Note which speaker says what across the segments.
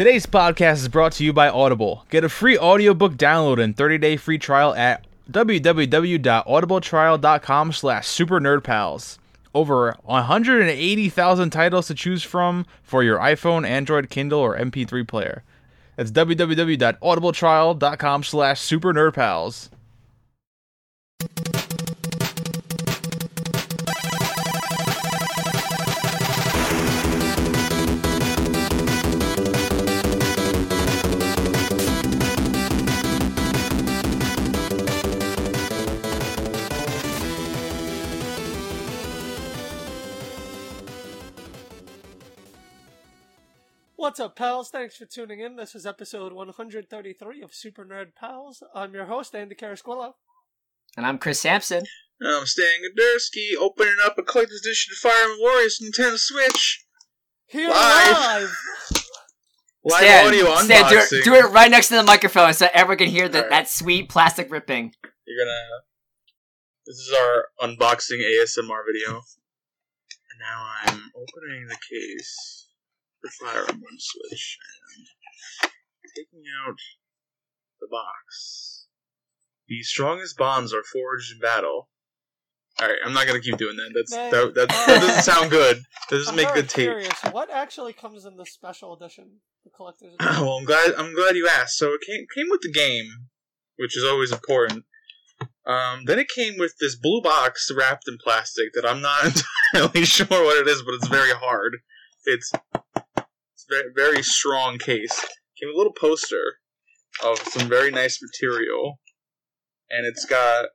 Speaker 1: Today's podcast is brought to you by Audible. Get a free audiobook download and 30-day free trial at www.audibletrial.com slash supernerdpals. Over 180,000 titles to choose from for your iPhone, Android, Kindle, or MP3 player. That's www.audibletrial.com slash supernerdpals.
Speaker 2: What's up, pals? Thanks for tuning in. This is episode 133 of Super Nerd Pals. I'm your host, Andy Carasquillo.
Speaker 3: And I'm Chris Sampson.
Speaker 4: I'm Stan Godersky, opening up a collector's edition of Fire Emblem Warriors Nintendo Switch.
Speaker 2: Here
Speaker 4: Live.
Speaker 2: live!
Speaker 4: Live
Speaker 3: Stan,
Speaker 4: audio
Speaker 3: Stan, do
Speaker 4: unboxing.
Speaker 3: it, do it right next to the microphone so everyone can hear the,
Speaker 4: Alright.
Speaker 3: that sweet plastic ripping.
Speaker 4: You're gonna. This is our unboxing ASMR video. And now I'm opening the case for Fire Emblem Switch and taking out the box. The strongest bonds are forged in battle. Alright, I'm not gonna keep doing that. That's
Speaker 2: Man,
Speaker 4: that, that, that doesn't sound good. That doesn't
Speaker 2: I'm
Speaker 4: make good tape.
Speaker 2: curious. What actually comes in the special edition? The collector's edition?
Speaker 4: well, I'm glad. I'm glad you asked. So it came came with the game, which is always important. Um, then it came with this blue box wrapped in plastic that I'm not entirely sure what it is, but it's very hard. It's very strong case. Came a little poster of some very nice material, and it's got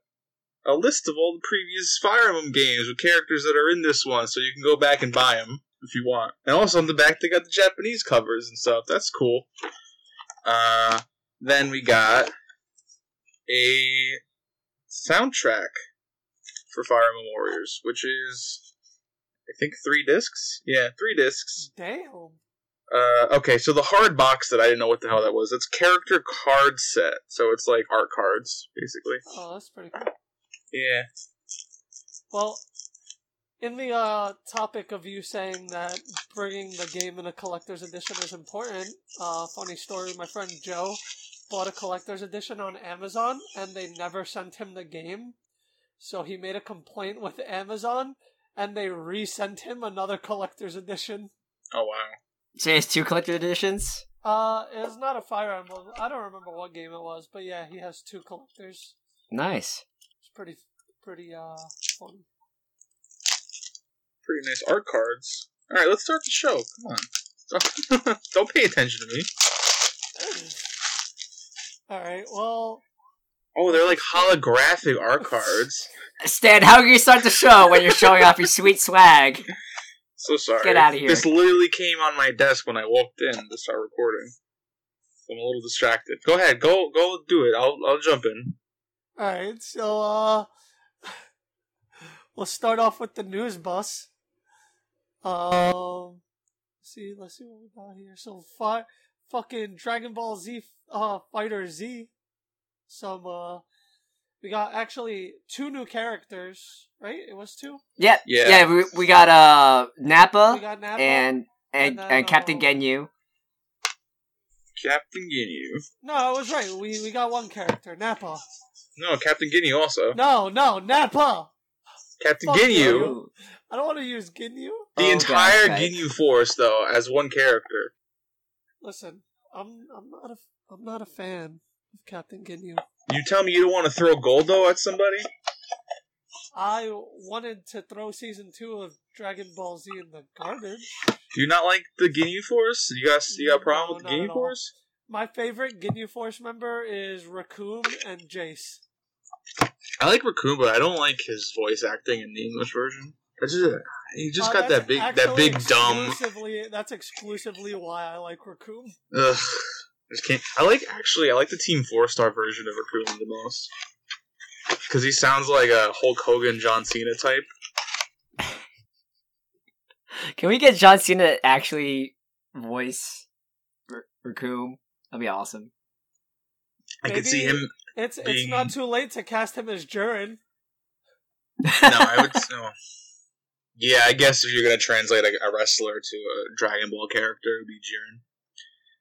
Speaker 4: a list of all the previous Fire Emblem games with characters that are in this one, so you can go back and buy them if you want. And also on the back, they got the Japanese covers and stuff. That's cool. Uh, then we got a soundtrack for Fire Emblem Warriors, which is, I think, three discs. Yeah, three discs.
Speaker 2: Damn.
Speaker 4: Uh, okay, so the hard box that I didn't know what the hell that was. It's character card set, so it's like art cards, basically.
Speaker 2: Oh, that's pretty cool.
Speaker 4: Yeah.
Speaker 2: Well, in the uh, topic of you saying that bringing the game in a collector's edition is important, uh, funny story, my friend Joe bought a collector's edition on Amazon and they never sent him the game. So he made a complaint with Amazon and they resent him another collector's edition.
Speaker 4: Oh wow.
Speaker 3: So it's two collector editions?
Speaker 2: Uh, it's not a Fire Emblem. I don't remember what game it was, but yeah, he has two collectors.
Speaker 3: Nice.
Speaker 2: It's pretty, pretty, uh, fun.
Speaker 4: Pretty nice art cards. All right, let's start the show. Come on. Don't pay attention to me.
Speaker 2: Alright, well,
Speaker 4: Oh, they're like holographic art cards.
Speaker 3: Stan, how can you start the show when you're showing off your sweet swag?
Speaker 4: So sorry.
Speaker 3: Get out of here.
Speaker 4: This literally came on my desk when I walked in to start recording. So I'm a little distracted. Go ahead, go go do it. I'll I'll jump in.
Speaker 2: Alright, so uh we'll start off with the news bus. Um let's see, let's see what we got here. So fi- fucking Dragon Ball Z uh Fighter Z. Some uh we got actually two new characters, right? It was two?
Speaker 3: Yeah,
Speaker 4: Yeah.
Speaker 3: yeah. we, we got uh
Speaker 2: We
Speaker 3: Nappa
Speaker 2: got Nappa.
Speaker 3: and and,
Speaker 2: And
Speaker 3: and, Captain
Speaker 2: uh,
Speaker 3: Ginyu.
Speaker 4: Captain Ginyu.
Speaker 2: No, I was right. We we got one character, Nappa.
Speaker 4: No, Captain Ginyu also.
Speaker 2: No, no, Nappa.
Speaker 4: Captain
Speaker 2: Fuck
Speaker 4: Ginyu.
Speaker 2: you. I don't want to use Ginyu.
Speaker 4: The
Speaker 3: Oh,
Speaker 4: entire
Speaker 3: God,
Speaker 4: Ginyu force though, as one character.
Speaker 2: Listen, I'm I'm not a I'm not a fan of Captain Ginyu.
Speaker 4: You tell me you don't want to throw Guldo at somebody?
Speaker 2: I wanted to throw season two of Dragon Ball Z in the garbage.
Speaker 4: Do you not like the Ginyu force? You got you got a problem
Speaker 2: No,
Speaker 4: with the Ginyu force?
Speaker 2: My favorite Ginyu Force member is Recoome and Jeice.
Speaker 4: I like Recoome, but I don't like his voice acting in the English version. That's just, he just
Speaker 2: Uh,
Speaker 4: got that big that big dumb.
Speaker 2: That's exclusively why I like Recoome.
Speaker 4: Ugh. Just can't. I like actually. I like the Team Four Star version of Recoome the most because he sounds like a Hulk Hogan, John Cena type.
Speaker 3: Can we get John Cena to actually voice R- Recoome? That'd be awesome.
Speaker 4: I could see him.
Speaker 2: It's it's not too late to cast him as Jiren.
Speaker 4: No, I would. No. Yeah, I guess if you're gonna translate a, a wrestler to a Dragon Ball character, it would be Jiren.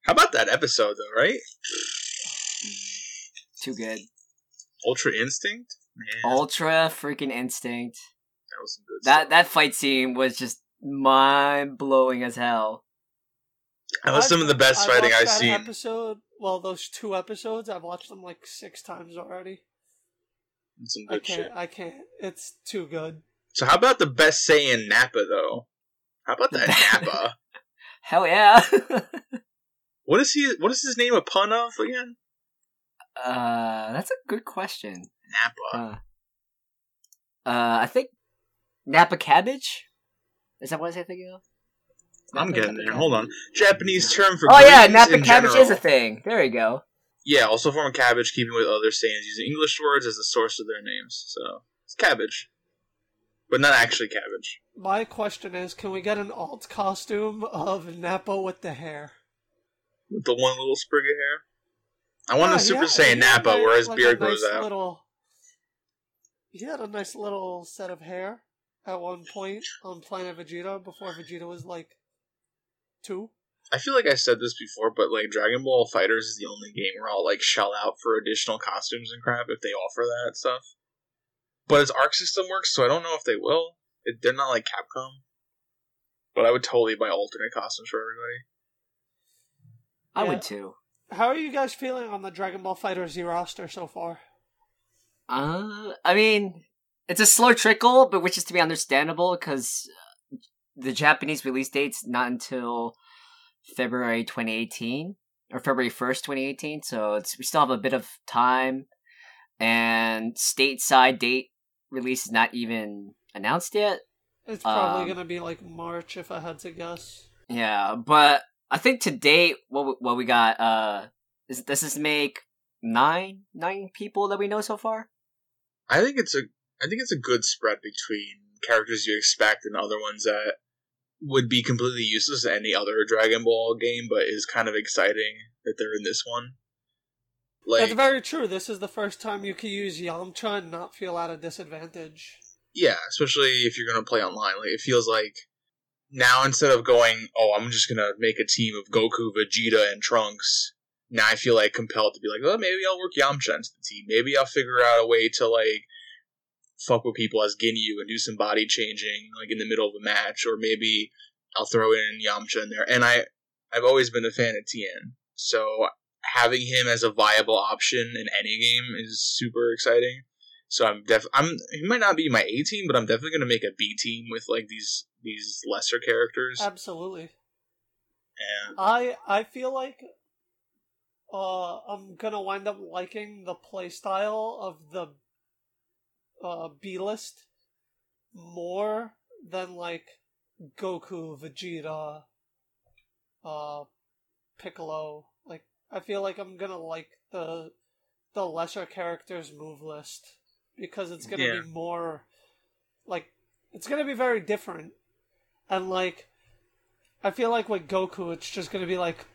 Speaker 4: How about that episode though, right?
Speaker 3: Too good.
Speaker 4: Ultra Instinct? Man,
Speaker 3: Ultra freaking instinct.
Speaker 4: that was some good
Speaker 3: That
Speaker 4: stuff.
Speaker 3: that fight scene was just mind blowing as hell.
Speaker 4: That was some of the best
Speaker 2: I
Speaker 4: fighting I've
Speaker 2: that
Speaker 4: seen.
Speaker 2: Episode, well, those two episodes, I've watched them like six times already.
Speaker 4: Some
Speaker 2: I
Speaker 4: good
Speaker 2: can't.
Speaker 4: shit.
Speaker 2: I can't. It's too good.
Speaker 4: So how about the best Saiyan Nappa though? How about that Nappa?
Speaker 3: Hell yeah.
Speaker 4: What is he? What is his name a pun of again?
Speaker 3: uh, that's a good question.
Speaker 4: Nappa.
Speaker 3: Uh, uh, I think Napa cabbage. Is that what I was thinking of?
Speaker 4: I'm
Speaker 3: Napa-
Speaker 4: getting there.
Speaker 3: cabbage?
Speaker 4: Hold on. Japanese term for
Speaker 3: Oh yeah, Napa cabbage
Speaker 4: general.
Speaker 3: is a thing. There you go.
Speaker 4: Yeah, also form of cabbage, keeping with other Saiyans using English words as the source of their names. So it's cabbage, but not actually cabbage.
Speaker 2: My question is, can we get an alt costume of Nappa with the hair?
Speaker 4: With the one little sprig of hair. I want oh,
Speaker 2: Yeah,
Speaker 4: a Super
Speaker 2: yeah,
Speaker 4: Saiyan Nappa where his
Speaker 2: like
Speaker 4: beard grows
Speaker 2: nice
Speaker 4: out.
Speaker 2: Little, he had a nice little set of hair at one point on Planet Vegeta before Vegeta was like two.
Speaker 4: I feel like I said this before, but like Dragon Ball Fighters is the only game where I'll like shell out for additional costumes and crap if they offer that stuff. But its arc system works, so I don't know if they will. It, they're not like Capcom. But I would totally buy alternate costumes for everybody.
Speaker 3: I
Speaker 2: Yeah.
Speaker 3: would too.
Speaker 2: How are you guys feeling on the Dragon Ball Fighter Z roster so far?
Speaker 3: Uh, I mean, it's a slow trickle, but which is to be understandable because the Japanese release date's not until February 2018 or February 1st, 2018. So it's we still have a bit of time, and stateside date release is not even announced yet.
Speaker 2: It's probably
Speaker 3: Um,
Speaker 2: gonna be like March if I had to guess.
Speaker 3: Yeah, but I think to date, what we, what we got, uh, is does this make nine nine people that we know so far?
Speaker 4: I think it's a I think it's a good spread between characters you expect and other ones that would be completely useless in any other Dragon Ball game, but is kind of exciting that they're in this one. Like
Speaker 2: That's very true. This is the first time you can use Yamcha and not feel at a disadvantage.
Speaker 4: Yeah, especially if you're gonna play online. Like it feels like now instead of going, oh, I'm just gonna make a team of Goku, Vegeta, and Trunks. Now I feel like compelled to be like, oh, maybe I'll work Yamcha into the team. Maybe I'll figure out a way to like fuck with people as Ginyu and do some body changing like in the middle of a match, or maybe I'll throw in Yamcha in there. And I, I've always been a fan of Tien, so having him as a viable option in any game is super exciting. So I'm def I'm he might not be my A team, but I'm definitely gonna make a B team with like these these lesser characters.
Speaker 2: Absolutely.
Speaker 4: And
Speaker 2: I I feel like uh I'm gonna wind up liking the playstyle of the uh B list more than like Goku, Vegeta, uh Piccolo. Like I feel like I'm gonna like the the lesser characters move list because it's gonna
Speaker 4: Yeah.
Speaker 2: be more like it's gonna be very different. And like I feel like with Goku it's just gonna be like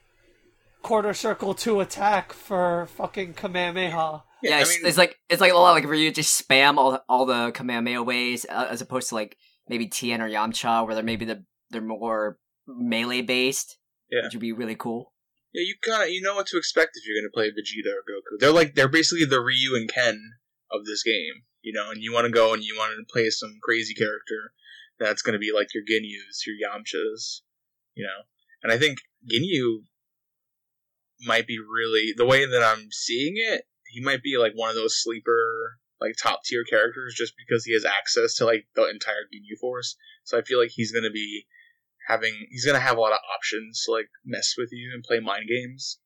Speaker 2: quarter circle to attack for fucking Kamehameha.
Speaker 3: Yeah,
Speaker 4: I
Speaker 3: it's,
Speaker 4: mean-
Speaker 3: it's like it's like a lot like where you just spam all all the Kamehameha ways uh, as opposed to like maybe Tien or Yamcha where they're maybe the they're more melee based.
Speaker 4: Yeah.
Speaker 3: which would be really cool.
Speaker 4: yeah, you kind of you know what to expect if you're gonna play Vegeta or Goku. They're like they're basically the Ryu and Ken of this game, you know. And you want to go and you want to play some crazy character that's gonna be like your Ginyus, your Yamchas, you know. And I think Ginyu might be really the way that I'm seeing it. He might be like one of those sleeper, like top tier characters, just because he has access to like the entire Ginyu force. So I feel like he's gonna be having he's gonna have a lot of options to like mess with you and play mind games.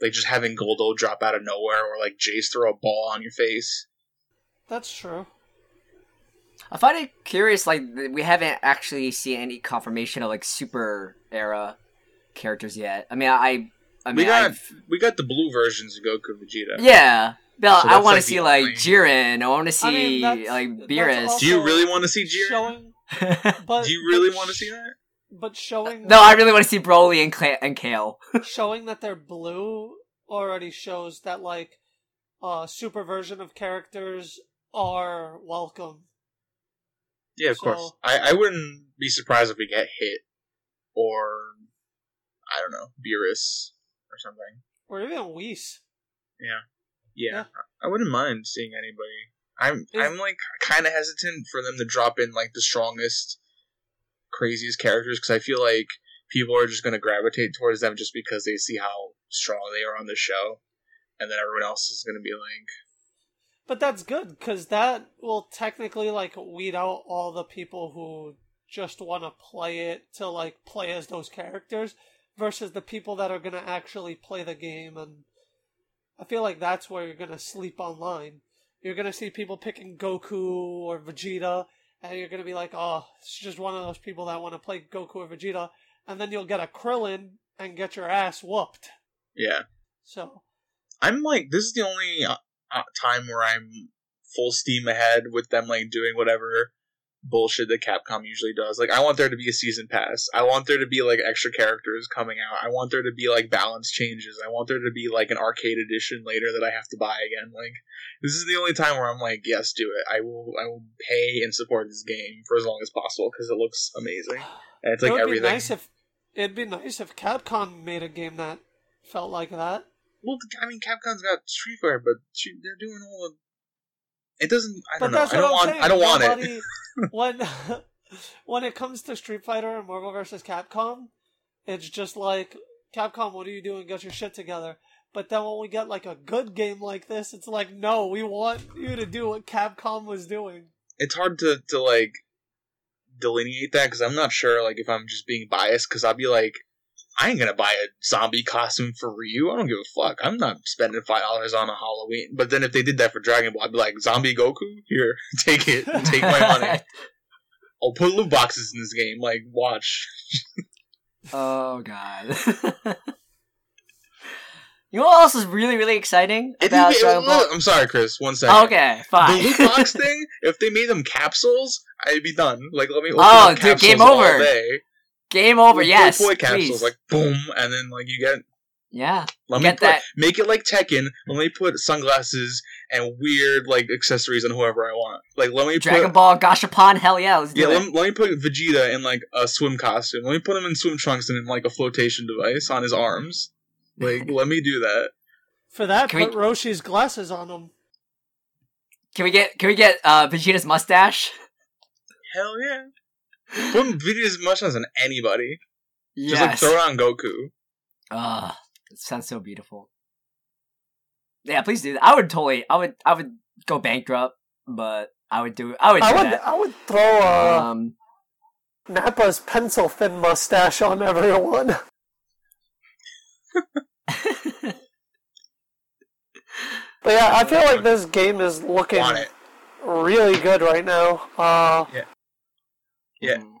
Speaker 4: Like just having Guldo drop out of nowhere or like Jeice throw a ball on your face.
Speaker 2: That's true.
Speaker 3: I find it curious like we haven't actually seen any confirmation of like super era characters yet. I mean, I I mean,
Speaker 4: we got
Speaker 3: I've-
Speaker 4: we got the blue versions of Goku and Vegeta.
Speaker 3: yeah. No,
Speaker 4: So
Speaker 3: I want to
Speaker 4: like,
Speaker 3: see like
Speaker 4: only-
Speaker 3: Jiren. I want to see
Speaker 2: I mean, that's-
Speaker 3: like Beerus.
Speaker 4: Do you really want to see Jiren?
Speaker 2: Showing but
Speaker 4: Do you really want to
Speaker 2: sh-
Speaker 4: see that?
Speaker 2: But showing
Speaker 3: no, I really want to see Broly and, Cla- and Kale.
Speaker 2: showing that they're blue already shows that like uh super version of characters are welcome.
Speaker 4: Yeah, of
Speaker 2: So-
Speaker 4: course. I, I wouldn't be surprised if we get hit or I don't know, Beerus. or something.
Speaker 2: Or even Whis.
Speaker 4: Yeah. yeah,
Speaker 2: Yeah.
Speaker 4: I wouldn't mind seeing anybody. I'm
Speaker 2: Is-
Speaker 4: I'm like kind of hesitant for them to drop in like the strongest, craziest characters because I feel like people are just gonna gravitate towards them just because they see how strong they are on the show, and then everyone else is gonna be like,
Speaker 2: But that's good because that will technically like weed out all the people who just want to play it to like play as those characters versus the people that are going to actually play the game and I feel like that's where you're going to sleep online. You're going to see people picking Goku or Vegeta and you're going to be like, "Oh, it's just one of those people that want to play Goku or Vegeta." And then you'll get a Krillin and get your ass whooped.
Speaker 4: yeah.
Speaker 2: So,
Speaker 4: I'm like, this is the only uh, Uh, time where I'm full steam ahead with them like doing whatever bullshit that Capcom usually does. Like, I want there to be a season pass. I want there to be like extra characters coming out. I want there to be like balance changes. I want there to be like an arcade edition later that I have to buy again. Like, this is the only time where I'm like, yes, do it. I will. I will pay and support this game for as long as possible because it looks amazing and it's
Speaker 2: it
Speaker 4: like
Speaker 2: would
Speaker 4: everything.
Speaker 2: be nice if it'd be nice if Capcom made a game that felt like that.
Speaker 4: Well, I mean, Capcom's got Street Fighter, but she, they're doing all the. It doesn't. I
Speaker 2: But
Speaker 4: don't know. I don't
Speaker 2: I'm
Speaker 4: want.
Speaker 2: saying.
Speaker 4: I don't want it.
Speaker 2: When when it comes to Street Fighter and Marvel vs. Capcom, it's just like Capcom, what are you doing? Get your shit together. But then when we get like a good game like this, it's like, no, we want you to do what Capcom was doing.
Speaker 4: it's hard to to like delineate that because I'm not sure like if I'm just being biased because I'll be like I ain't gonna buy a zombie costume for Ryu. I don't give a fuck. I'm not spending five dollars on a Halloween. But then if they did that for Dragon Ball, I'd be like zombie Goku. Here, take it, take my money. I'll put loot boxes in this game. Like watch.
Speaker 3: oh god. you know what else is really really exciting
Speaker 4: If
Speaker 3: about
Speaker 4: you-
Speaker 3: Dragon Ball?
Speaker 4: I'm sorry, Chris. One second.
Speaker 3: Okay,
Speaker 4: The
Speaker 3: fine.
Speaker 4: loot box thing. If they made them capsules, I'd be done. Like let me open
Speaker 3: Oh, dude, game over.
Speaker 4: Day.
Speaker 3: Game over.
Speaker 4: Toy-
Speaker 3: Yes,
Speaker 4: toy capsules
Speaker 3: please.
Speaker 4: like boom, and then like you get
Speaker 3: yeah.
Speaker 4: Let
Speaker 3: Get
Speaker 4: me put,
Speaker 3: that-
Speaker 4: make it like Tekken. Let me put sunglasses and weird like accessories on whoever I want. Like let me put
Speaker 3: Dragon
Speaker 4: put
Speaker 3: Ball Gashapon. Hell yeah, let's do
Speaker 4: yeah.
Speaker 3: it.
Speaker 4: Let me, let me put Vegeta in like a swim costume. Let me put him in swim trunks and in like a flotation device on his arms. Like let me do that.
Speaker 2: For that,
Speaker 3: Can we-
Speaker 2: put Roshi's glasses on him.
Speaker 3: Can we get can we get uh, Vegeta's mustache?
Speaker 4: Hell yeah. Put Vegeta as much as on anybody. Just like throw it on Goku.
Speaker 3: Ugh, it sounds so beautiful. Yeah, please do that. I would totally. I would. I would go bankrupt, but I would do. I would do
Speaker 2: I would,
Speaker 3: that.
Speaker 2: I would throw uh,
Speaker 3: Um,
Speaker 2: Nappa's pencil thin mustache on everyone. But yeah, I feel like this game is looking really good right now. Uh,
Speaker 4: Yeah.
Speaker 3: Mhm.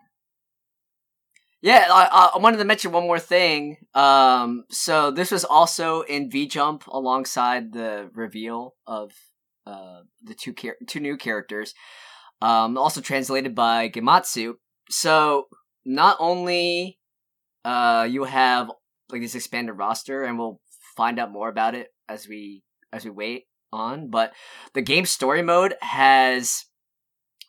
Speaker 3: Yeah, I, I wanted to mention one more thing. Um, so this was also in V Jump alongside the reveal of uh the two char- two new characters. Um, also translated by Gematsu. So not only uh you have like this expanded roster, and we'll find out more about it as we as we wait on, but the game story mode has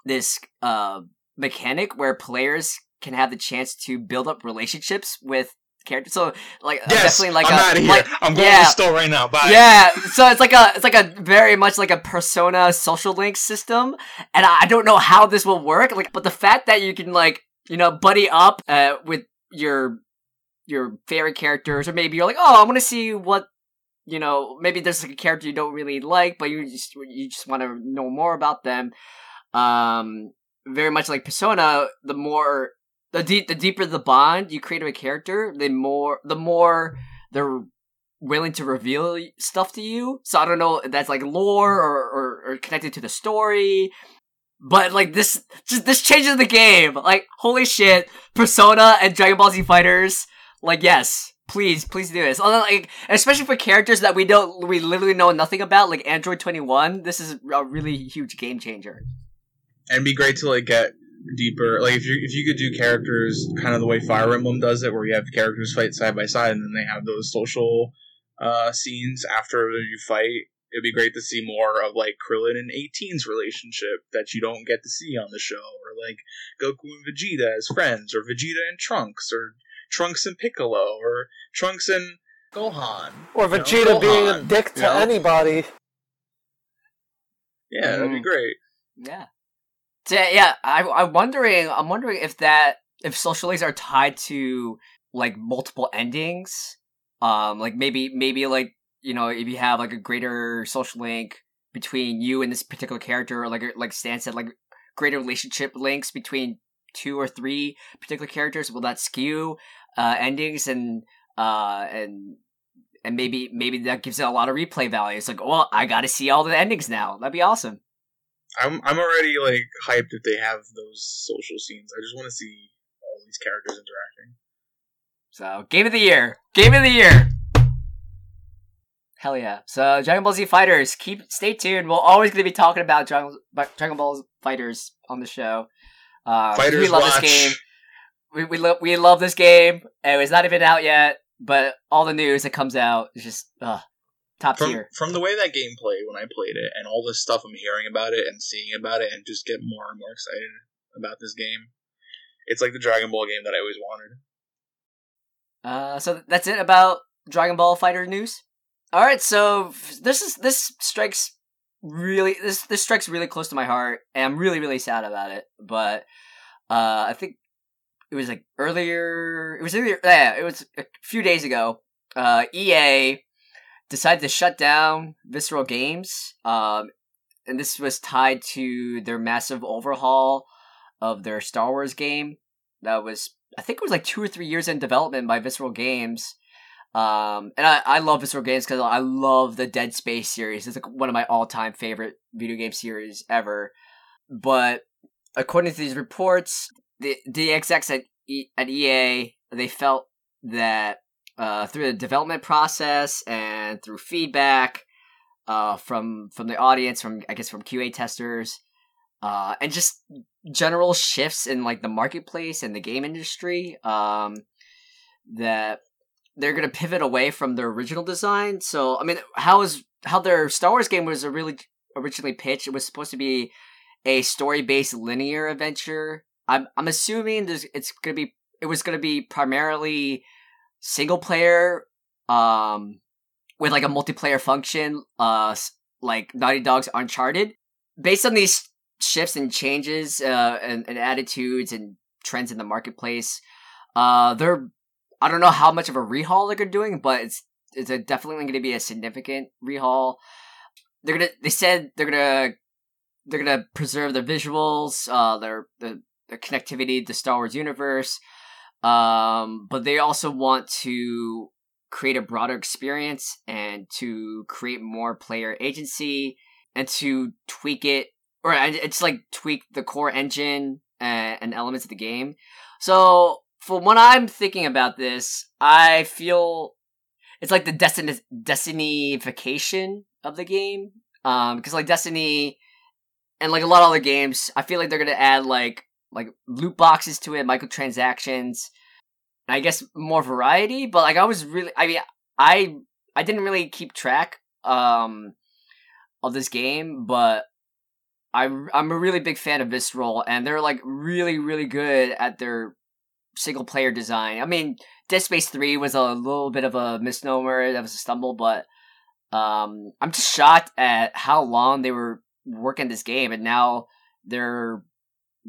Speaker 3: this uh mechanic where players can have the chance to build up relationships with characters. So like
Speaker 4: Yes.
Speaker 3: definitely like
Speaker 4: I'm
Speaker 3: a,
Speaker 4: out of here.
Speaker 3: like-
Speaker 4: I'm going
Speaker 3: yeah.
Speaker 4: to the store right now. Bye.
Speaker 3: yeah, so it's like a it's like a very much like a persona social link system, and I I don't know how this will work. Like, but the fact that you can like you know buddy up uh, with your your favorite characters, or maybe you're like, oh, I want to see what you know. Maybe there's like a character you don't really like, but you just you just want to know more about them. Um, very much like Persona, the more the deep the deeper the bond you create with a character, the more the more they're willing to reveal stuff to you. So I don't know that's like lore or, or, or connected to the story. But like this just this changes the game. Like holy shit, Persona and Dragon Ball Z Fighters. Like yes, please, please do this. Like especially for characters that we don't we literally know nothing about, like Android Twenty One. This is a really huge game changer.
Speaker 4: And be great to like get deeper. Like if you if you could do characters kind of the way Fire Emblem does it, where you have characters fight side by side, and then they have those social uh, scenes after you fight. It'd be great to see more of like Krillin and 18's relationship that you don't get to see on the show, or like Goku and Vegeta as friends, or Vegeta and Trunks, or Trunks and Piccolo, or Trunks and Gohan.
Speaker 2: Or
Speaker 4: You know,
Speaker 2: Vegeta being a dick to
Speaker 4: you know?
Speaker 2: anybody.
Speaker 4: Yeah, that'd be
Speaker 3: Mm.
Speaker 4: great.
Speaker 3: Yeah. Yeah, I, I'm wondering. I'm wondering if that if social links are tied to like multiple endings. Um, like maybe maybe like you know if you have like a greater social link between you and this particular character, or like like Stan said, like greater relationship links between two or three particular characters. Will that skew uh endings and uh and and maybe maybe that gives it a lot of replay value. It's like, well, I got to see all the endings now. That'd be awesome.
Speaker 4: I'm I'm already like hyped if they have those social scenes. I just want to see all these characters interacting.
Speaker 3: So, game of the year. Game of the year. Hell yeah. So, Dragon Ball Z Fighters, keep stay tuned. We're always going to be talking about Dragon, Dragon Ball Fighters on the show. Uh,
Speaker 4: Fighters
Speaker 3: we love
Speaker 4: watch.
Speaker 3: this game. We we love we love this game. And it's not even out yet, but all the news that comes out is just uh, top
Speaker 4: From
Speaker 3: tier.
Speaker 4: from the way that game played when I played it, and all this stuff I'm hearing about it and seeing about it, and just get more and more excited about this game. It's like the Dragon Ball game that I always wanted.
Speaker 3: Uh, so that's it about Dragon Ball Fighter news. All right, so this is this strikes really this this strikes really close to my heart, and I'm really really sad about it. But uh, I think it was like earlier. It was earlier. Yeah, it was a few days ago. Uh, EA decided to shut down Visceral Games. Um, and this was tied to their massive overhaul of their Star Wars game. That was I think it was like two or three years in development by Visceral Games. Um, and I, I love Visceral Games because I love the Dead Space series. It's like one of my all time favorite video game series ever. But according to these reports, the the execs at e, at EA they felt that uh, through the development process and through feedback uh, from from the audience, from I guess from QA testers, uh, and just general shifts in like the marketplace and the game industry, um, that they're gonna pivot away from their original design. So I mean, how is how their Star Wars game was really originally pitched? It was supposed to be a story based linear adventure. I'm I'm assuming there's it's gonna be it was gonna be primarily single player, um, with like a multiplayer function, uh, like Naughty Dog's Uncharted. Based on these shifts and changes, uh, and, and attitudes and trends in the marketplace, uh, they're I don't know how much of a rehaul they're doing, but it's it's definitely going to be a significant rehaul. They're gonna they said they're gonna they're gonna preserve the visuals, uh, their the the connectivity to Star Wars universe, um, but they also want to create a broader experience and to create more player agency and to tweak it or it's like tweak the core engine and, elements of the game. So for when I'm thinking about this, I feel it's like the destiny destinification of the game. Um, because like Destiny and like a lot of other games, I feel like they're gonna add like like loot boxes to it, microtransactions. I guess more variety, but like I was really, I mean, I I didn't really keep track um of this game, but I I'm a really big fan of Visceral, and they're like really really good at their single player design. I mean, Dead Space Three was a little bit of a misnomer, that was a stumble, but um, I'm just shocked at how long they were working this game, and now they're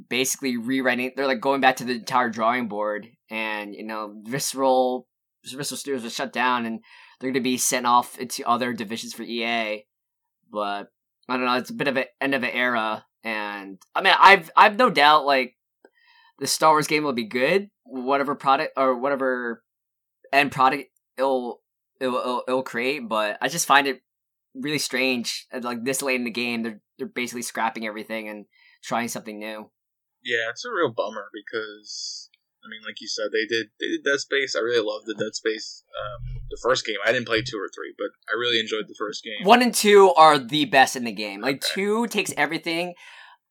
Speaker 3: basically rewriting. They're like going back to the entire drawing board, and you know, Visceral Visceral Studios was shut down, and they're going to be sent off into other divisions for EA. But I don't know, it's a bit of an end of an era, and I mean, I've I've no doubt like the Star Wars game will be good, whatever product or whatever end product it'll it'll, it'll, it'll create. But I just find it really strange, like this late in the game, they're they're basically scrapping everything and trying something new.
Speaker 4: Yeah, it's a real bummer because I mean, like you said, they did they did Dead Space. I really loved the Dead Space, um, the first game. I didn't play two or three, but I really enjoyed the first game.
Speaker 3: One and two are the best in the game. Like
Speaker 4: Okay.
Speaker 3: two takes everything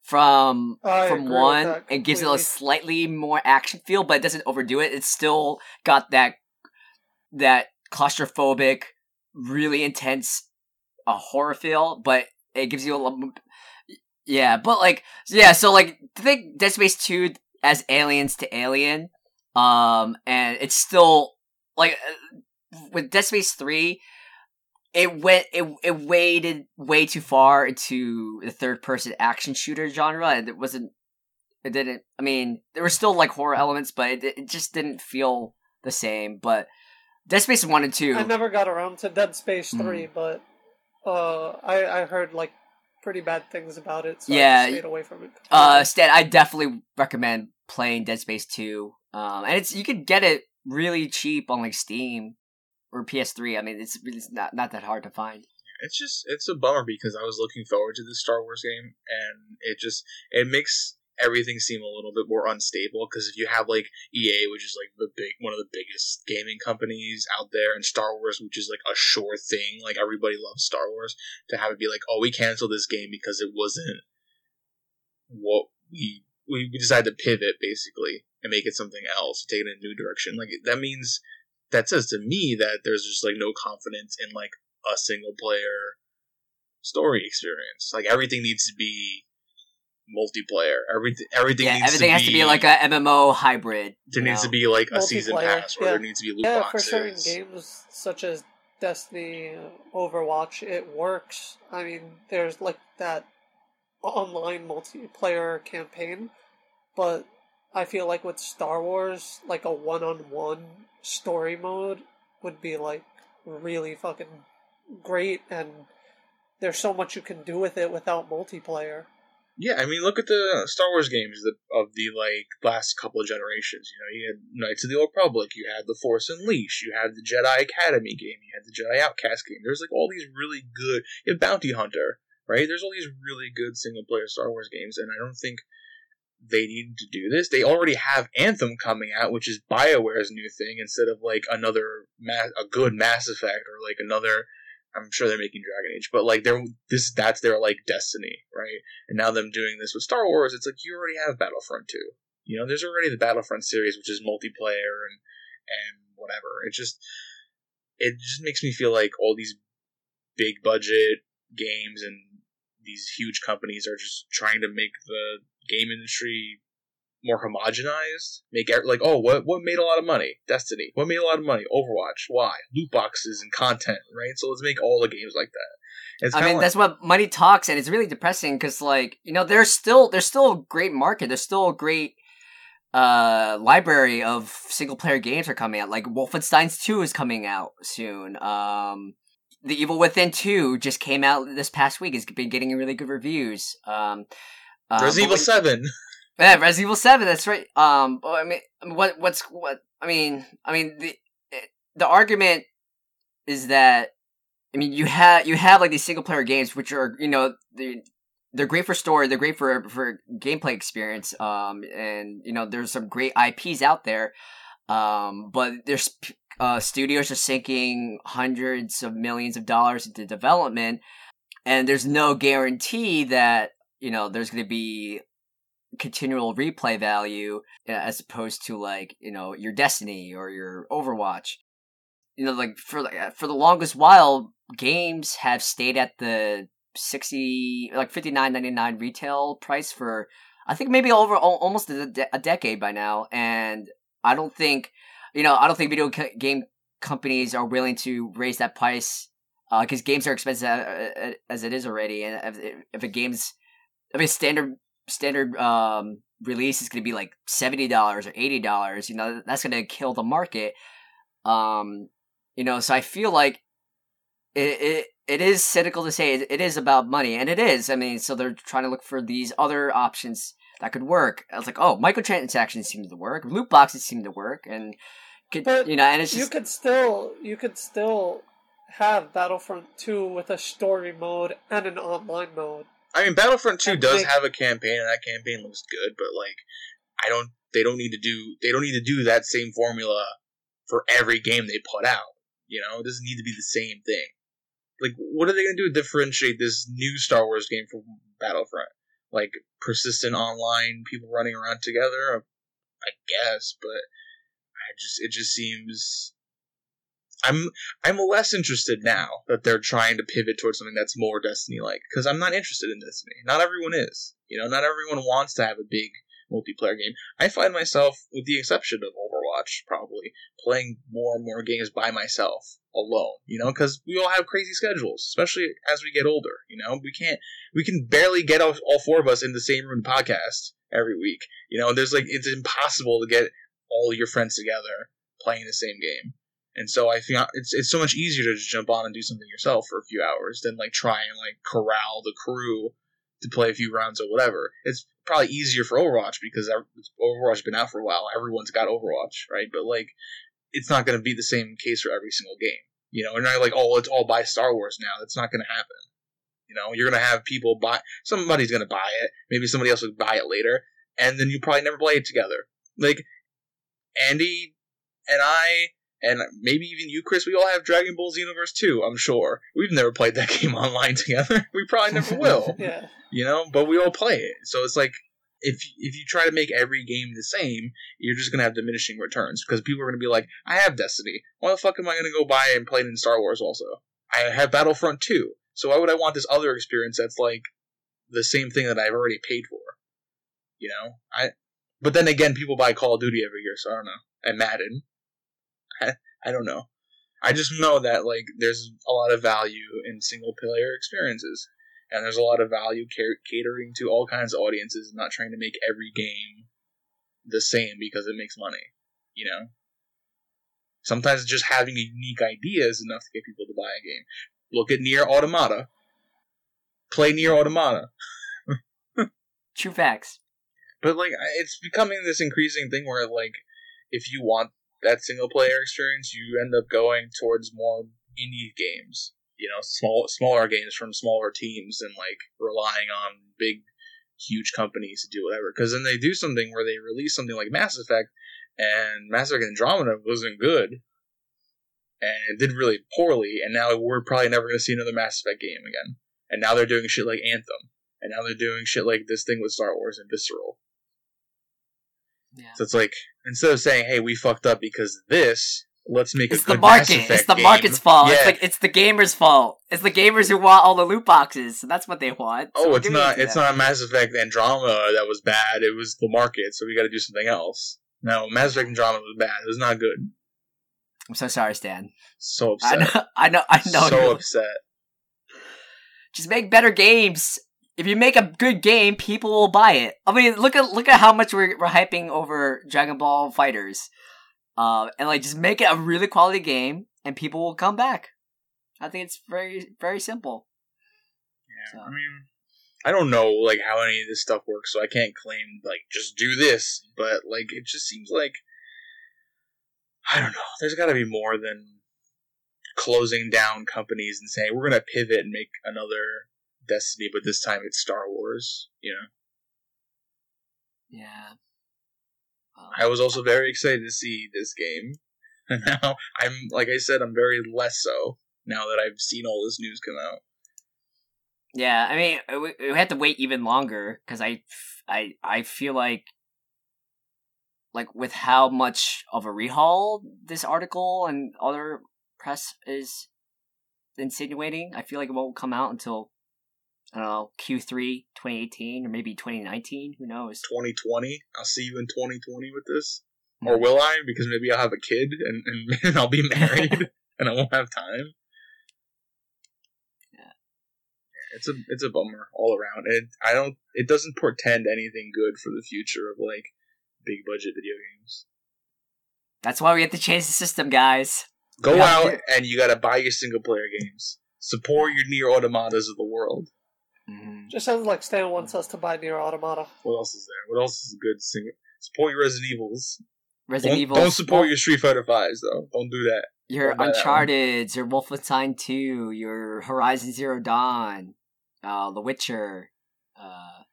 Speaker 3: from
Speaker 2: I
Speaker 3: from one and gives it a slightly more action feel, but it doesn't overdo it. It's still got that that claustrophobic, really intense uh, horror feel, but it gives you a little yeah, but like yeah, so like think Dead Space 2 as aliens to alien um and it's still like uh, with Dead Space three, it went it it waded way too far into the third person action shooter genre, and it wasn't. It didn't. I mean, there were still like horror elements, but it, it just didn't feel the same. But Dead Space one and two.
Speaker 2: I never got around to Dead Space
Speaker 3: Mm.
Speaker 2: 3, but uh, I, I heard like pretty bad things about it, so
Speaker 3: Yeah,
Speaker 2: I stayed away from it.
Speaker 3: Uh, Stan, I definitely recommend playing Dead Space 2. Um, and it's you could get it really cheap on like Steam or PS3. I mean, it's it's not not that hard to find.
Speaker 4: It's just it's a bummer because I was looking forward to this Star Wars game, and it just it makes everything seem a little bit more unstable. Because if you have like EA, which is like the big one of the biggest gaming companies out there, and Star Wars, which is like a sure thing, like everybody loves Star Wars, to have it be like, oh, we canceled this game because it wasn't what we we decided to pivot basically and make it something else, take it in a new direction. Like that means that says to me that there's just like no confidence in like a single player story experience. Like everything needs to be multiplayer. Everything everything
Speaker 3: yeah,
Speaker 4: needs
Speaker 3: everything
Speaker 4: to
Speaker 3: has
Speaker 4: be,
Speaker 3: to be like a MMO hybrid.
Speaker 4: there
Speaker 3: you
Speaker 4: needs to be like a season pass or
Speaker 2: yeah.
Speaker 4: there needs to be loot
Speaker 2: yeah,
Speaker 4: boxes.
Speaker 2: for certain games such as Destiny, Overwatch, it works. I mean, there's like that online multiplayer campaign, but I feel like with Star Wars, like a one-on-one story mode would be like really fucking great, and there's so much you can do with it without multiplayer.
Speaker 4: Yeah, I mean, look at the Star Wars games of the like last couple of generations. You know, you had Knights of the Old Republic, you had the Force Unleashed, you had the Jedi Academy game, you had the Jedi Outcast game. There's like all these really good. You have Bounty Hunter, right? There's all these really good single player Star Wars games, and I don't think they needed to do this. They already have Anthem coming out, which is Bioware's new thing, instead of like another ma- a good Mass Effect or like another. I'm sure they're making Dragon Age, but like they're this that's their like Destiny, right? And now them doing this with Star Wars, it's like you already have Battlefront 2. You know, there's already the Battlefront series, which is multiplayer and and whatever. It just it just makes me feel like all these big budget games and these huge companies are just trying to make the game industry more homogenized. Make it like, oh, what what made a lot of money? Destiny. What made a lot of money? Overwatch. Why? Loot boxes and content, right? So let's make all the games like that. It's
Speaker 3: I mean,
Speaker 4: like-
Speaker 3: that's what money talks, and it's really depressing because, like, you know, there's still there's still a great market. There's still a great uh library of single player games are coming out. Like Wolfenstein's Two is coming out soon. Um, The Evil Within Two just came out this past week. It's been getting really good reviews. Um, uh,
Speaker 4: Resident Evil Seven.
Speaker 3: Yeah, Resident Evil Seven. That's right. Um, I mean, what what's what? I mean, I mean the the argument is that I mean you have you have like these single player games which are you know they they're great for story, they're great for for gameplay experience. Um, and you know there's some great IPs out there. Um, but there's uh studios are sinking hundreds of millions of dollars into development, and there's no guarantee that you know there's going to be continual replay value uh, as opposed to like you know your destiny or your overwatch. You know like for like, for the longest while games have stayed at the 60 like 59.99 retail price for i think maybe over almost a, de- a decade by now. And i don't think you know i don't think video game companies are willing to raise that price because games are expensive uh, uh, as it is already. And if, if a game's if a standard standard um release is going to be like $70 or $80 you know that's going to kill the market. Um you know so i feel like it it, it is cynical to say it, it is about money and it is. I mean so they're trying to look for these other options that could work. I was like oh microtransactions seem to work loot boxes seem to work and could,
Speaker 2: But
Speaker 3: you know and it's
Speaker 2: you could still you could still have Battlefront 2 with a story mode and an online mode.
Speaker 4: I mean, Battlefront Two does
Speaker 2: think-
Speaker 4: have a campaign, and that campaign looks good. But like, I don't. They don't need to do. They don't need to do that same formula for every game they put out. You know, it doesn't need to be the same thing. Like, what are they going to do to differentiate this new Star Wars game from Battlefront? Like persistent online people running around together, I guess. But I just, it just seems. I'm I'm less interested now that they're trying to pivot towards something that's more Destiny like because I'm not interested in Destiny. Not everyone is. You know, not everyone wants to have a big multiplayer game. I find myself, with the exception of Overwatch probably playing more and more games by myself alone. You know, because we all have crazy schedules, especially as we get older. You know, we can't we can barely get all, all four of us in the same room podcast every week. You know, there's like it's impossible to get all your friends together playing the same game. And so I think it's it's so much easier to just jump on and do something yourself for a few hours than like try and like corral the crew to play a few rounds or whatever. It's probably easier for Overwatch because Overwatch's been out for a while. Everyone's got Overwatch, right? But like, it's not going to be the same case for every single game. You know, and not like, oh, let's all buy Star Wars now. That's not going to happen. You know, you're going to have people buy. Somebody's going to buy it. Maybe somebody else will buy it later, and then you probably never play it together. Like Andy and I and maybe even you, Chris, we all have Dragon Ball Xenoverse 2, I'm sure. We've never played that game online together. We probably never will.
Speaker 2: yeah.
Speaker 4: You know, but we all play it. So it's like if if you try to make every game the same, you're just gonna have diminishing returns because people are gonna be like, I have Destiny. Why the fuck am I gonna go buy and play it in Star Wars also? I have Battlefront 2. So why would I want this other experience that's like the same thing that I've already paid for? You know? I but then again people buy Call of Duty every year, so I don't know. And Madden. I don't know. I just know that like there's a lot of value in single player experiences, and there's a lot of value catering to all kinds of audiences, and not trying to make every game the same because it makes money. You know. Sometimes just having a unique idea is enough to get people to buy a game. Look at NieR Automata. Play NieR Automata.
Speaker 3: True facts.
Speaker 4: But like, it's becoming this increasing thing where like, if you want that single player experience, you end up going towards more indie games. You know, small smaller games from smaller teams and like relying on big, huge companies to do whatever. Because then they do something where they release something like Mass Effect, and Mass Effect Andromeda wasn't good, and it did really poorly. And now we're probably never going to see another Mass Effect game again. And now they're doing shit like Anthem, and now they're doing shit like this thing with Star Wars and Visceral.
Speaker 3: Yeah.
Speaker 4: So it's like instead of saying, "Hey, we fucked up because this," let's make
Speaker 3: it's
Speaker 4: a
Speaker 3: the market. It's the
Speaker 4: game.
Speaker 3: market's fault.
Speaker 4: Yeah.
Speaker 3: It's like it's the gamers' fault. It's the gamers who want all the loot boxes. So that's what they want. So
Speaker 4: oh, it's not. It's
Speaker 3: them.
Speaker 4: not Mass Effect Andromeda that was bad. It was the market. So we got to do something else. No, Mass Effect Andromeda was bad. It was not good.
Speaker 3: I'm so sorry, Stan.
Speaker 4: So upset.
Speaker 3: I know. I know. I know.
Speaker 4: so upset.
Speaker 3: Just make better games. If you make a good game, people will buy it. I mean, look at look at how much we're, we're hyping over Dragon Ball Fighters, uh, and like just make it a really quality game, and people will come back. I think it's very very simple.
Speaker 4: Yeah,
Speaker 3: So-
Speaker 4: I mean, I don't know like how any of this stuff works, so I can't claim like just do this. But like, it just seems like I don't know. There's got to be more than closing down companies and saying we're gonna pivot and make another Destiny, but this time it's Star Wars. You know,
Speaker 3: Yeah. Um,
Speaker 4: I was also very excited to see this game, and now I'm like I said, I'm very less so now that I've seen all this news come out.
Speaker 3: Yeah, I mean, we, we have to wait even longer because I, I, I feel like, like with how much of a rehaul this article and other press is insinuating, I feel like it won't come out until Uh, I don't know Q3 2018 or maybe 2019. Who knows?
Speaker 4: 2020. I'll see you in 2020 with this. Or will I? Because maybe I'll have a kid and, and, and I'll be married and I won't have time.
Speaker 3: Yeah.
Speaker 4: It's a it's a bummer all around. It I don't it doesn't portend anything good for the future of like big budget video games.
Speaker 3: That's why we have to change the system, guys.
Speaker 4: Go out and you gotta buy your single player games. Support your NieR Automatas of the world.
Speaker 3: Mm-hmm.
Speaker 2: Just sounds like Stan wants us to buy NieR Automata.
Speaker 4: What else is there? What else is good single support your Resident Evils.
Speaker 3: Resident
Speaker 4: Don't,
Speaker 3: Evil.
Speaker 4: don't support your Street Fighter Fives though. Don't do that.
Speaker 3: your
Speaker 4: Don't buy that one.
Speaker 3: Uncharted, your Wolfenstein 2, your Horizon Zero Dawn, uh, The Witcher. Uh,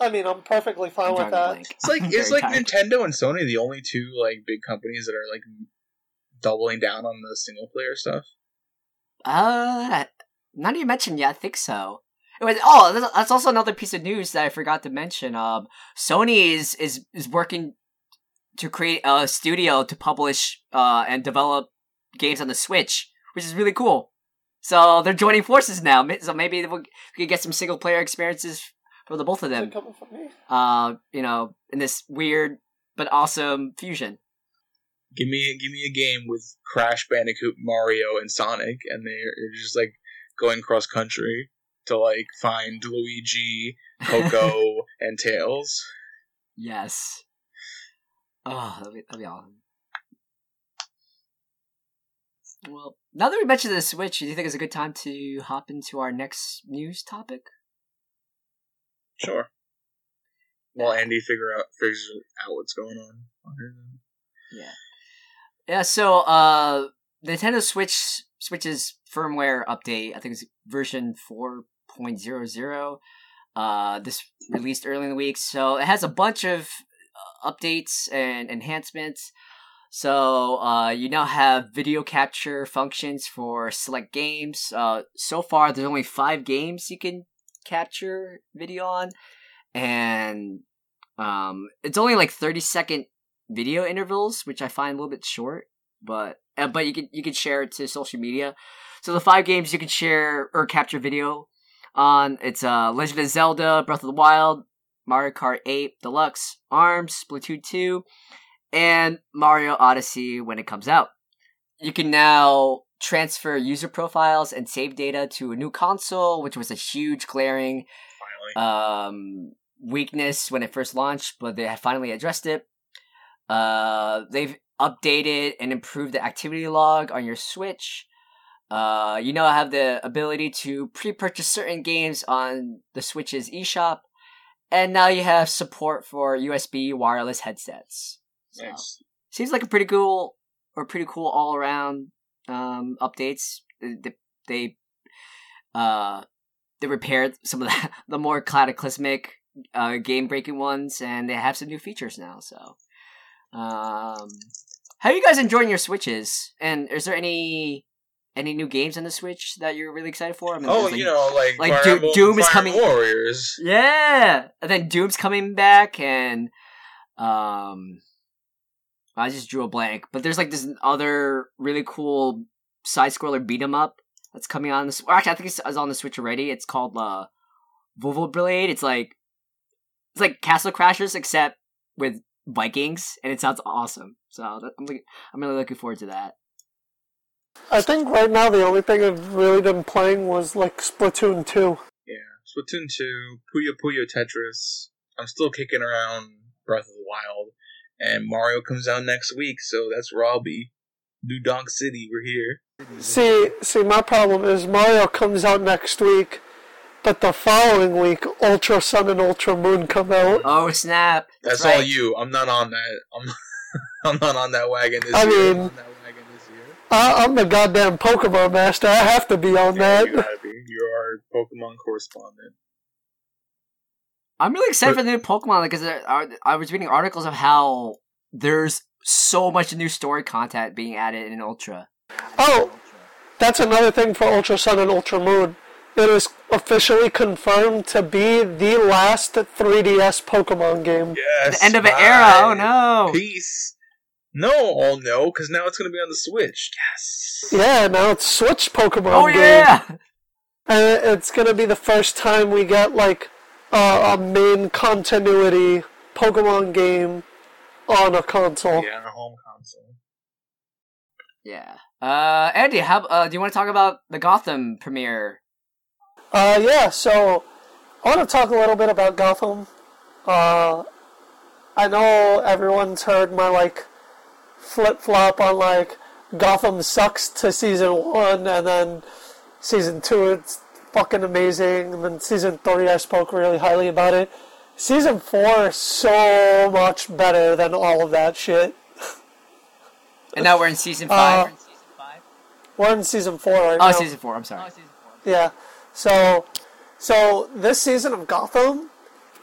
Speaker 2: I mean, I'm perfectly fine
Speaker 3: I'm
Speaker 2: with that.
Speaker 3: blank.
Speaker 4: It's like it's like
Speaker 3: tired.
Speaker 4: Nintendo and Sony the only two like big companies that are like doubling down on the single player stuff.
Speaker 3: Uh, not even mentioned yet. I think so. It was, oh, that's- that's also another piece of news that I forgot to mention. Um, Sony is is is working to create a studio to publish uh and develop games on the Switch, which is really cool. So they're joining forces now. So maybe we could get some single player experiences for the both of them.
Speaker 2: it coming from me?
Speaker 3: Uh, you know, in this weird but awesome fusion.
Speaker 4: Give me give me a game with Crash Bandicoot, Mario, and Sonic, and they're just like going cross country to like find Luigi, Coco, and Tails.
Speaker 3: Yes. Oh, that'd be, that'd be awesome. Well, now that we mentioned the Switch, do you think it's a good time to hop into our next news topic?
Speaker 4: Sure. While Andy figure out figures out what's going on.
Speaker 3: Yeah. Yeah, so uh Nintendo Switch Switch's firmware update, I think it's version 4.00. Uh this released early in the week. So it has a bunch of uh, updates and enhancements. So uh, you now have video capture functions for select games. Uh, so far, there's only five games you can capture video on, and um, it's only like 30 second video intervals, which I find a little bit short. But uh, but you can you can share it to social media. So the five games you can share or capture video on it's uh Legend of Zelda, Breath of the Wild, Mario Kart 8 Deluxe, ARMS, Splatoon 2, and Mario Odyssey when it comes out. You can now transfer user profiles and save data to a new console, which was a huge glaring um, weakness when it first launched, but they have finally addressed it. Uh, they've updated and improved the activity log on your Switch. Uh, you know, I have the ability to pre-purchase certain games on the Switch's eShop, and now you have support for USB wireless headsets. So,
Speaker 4: Nice.
Speaker 3: Seems like a pretty cool or pretty cool all around um, updates. They, they uh they repaired some of the, the more cataclysmic uh, game breaking ones, and they have some new features now. So, um, how are you guys enjoying your switches? And is there any any new games on the Switch that you're really excited for? I mean,
Speaker 4: Oh,
Speaker 3: like-
Speaker 4: you know, like,
Speaker 3: like
Speaker 4: Fire
Speaker 3: Doom is
Speaker 4: Fire
Speaker 3: coming-
Speaker 4: Warriors.
Speaker 3: Yeah, and then Doom's coming back, and um, I just drew a blank. But there's like this other really cool side scroller beat 'em up that's coming on this. Or actually, I think it's, it's on the Switch already. It's called uh, Wulverblade. It's like it's like Castle Crashers except with Vikings, and it sounds awesome. So I'm like, I'm really looking forward to that.
Speaker 2: I think right now the only thing I've really been playing was like Splatoon 2.
Speaker 4: Yeah, Splatoon 2, Puyo Puyo Tetris. I'm still kicking around Breath of the Wild. And Mario comes out next week, so that's where I'll be. New Donk City, we're here.
Speaker 2: See, see, my problem is Mario comes out next week, but the following week, Ultra Sun and Ultra Moon come out.
Speaker 3: Oh snap!
Speaker 4: That's
Speaker 3: right.
Speaker 4: all you. I'm not on that. I'm, I'm not on that wagon this
Speaker 2: I
Speaker 4: year.
Speaker 2: mean-
Speaker 4: I'm on that wagon this year.
Speaker 2: I, I'm the goddamn Pokemon master. I have to be on
Speaker 4: Yeah,
Speaker 2: that.
Speaker 4: you gotta. You're our Pokemon correspondent.
Speaker 3: I'm really excited
Speaker 4: But-
Speaker 3: for the new Pokemon because I was reading articles of how there's so much new story content being added in Ultra.
Speaker 2: Oh, that's another thing for Ultra Sun and Ultra Moon. It is officially confirmed to be the last 3DS Pokemon game.
Speaker 4: Yes.
Speaker 3: the end of an era. Oh no!
Speaker 4: Peace. No, oh no, because now it's gonna be on the Switch. Yes.
Speaker 2: Yeah, now it's Switch Pokemon
Speaker 3: Oh
Speaker 2: game.
Speaker 3: yeah!
Speaker 2: And it's gonna be the first time we get like uh, a main continuity Pokemon game on a console.
Speaker 4: Yeah, on a home console.
Speaker 3: Yeah. Uh, Andy, how uh, do you want to talk about the Gotham premiere?
Speaker 2: Uh, yeah, so I want to talk a little bit about Gotham. Uh, I know everyone's heard my like flip flop on like Gotham sucks to season one, and then season two it's fucking amazing, and then season three I spoke really highly about it. Season four is so much better than all of that shit.
Speaker 3: And now we're in season five.
Speaker 2: Uh, We're in season four right
Speaker 3: oh,
Speaker 2: now.
Speaker 3: season four. I'm sorry.
Speaker 2: Yeah. So, so this season of Gotham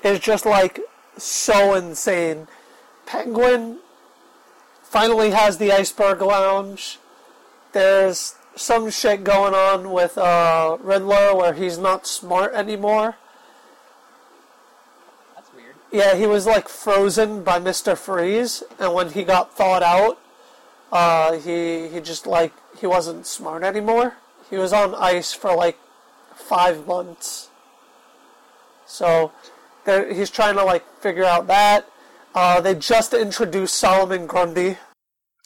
Speaker 2: is just like so insane. Penguin finally has the Iceberg Lounge. There's some shit going on with uh, Riddler where he's not smart anymore.
Speaker 3: That's weird.
Speaker 2: Yeah, he was like frozen by Mister Freeze, and when he got thawed out, uh, he he just like he wasn't smart anymore. He was on ice for like five months. So there, he's trying to like figure out that. Uh, they just introduced Solomon Grundy.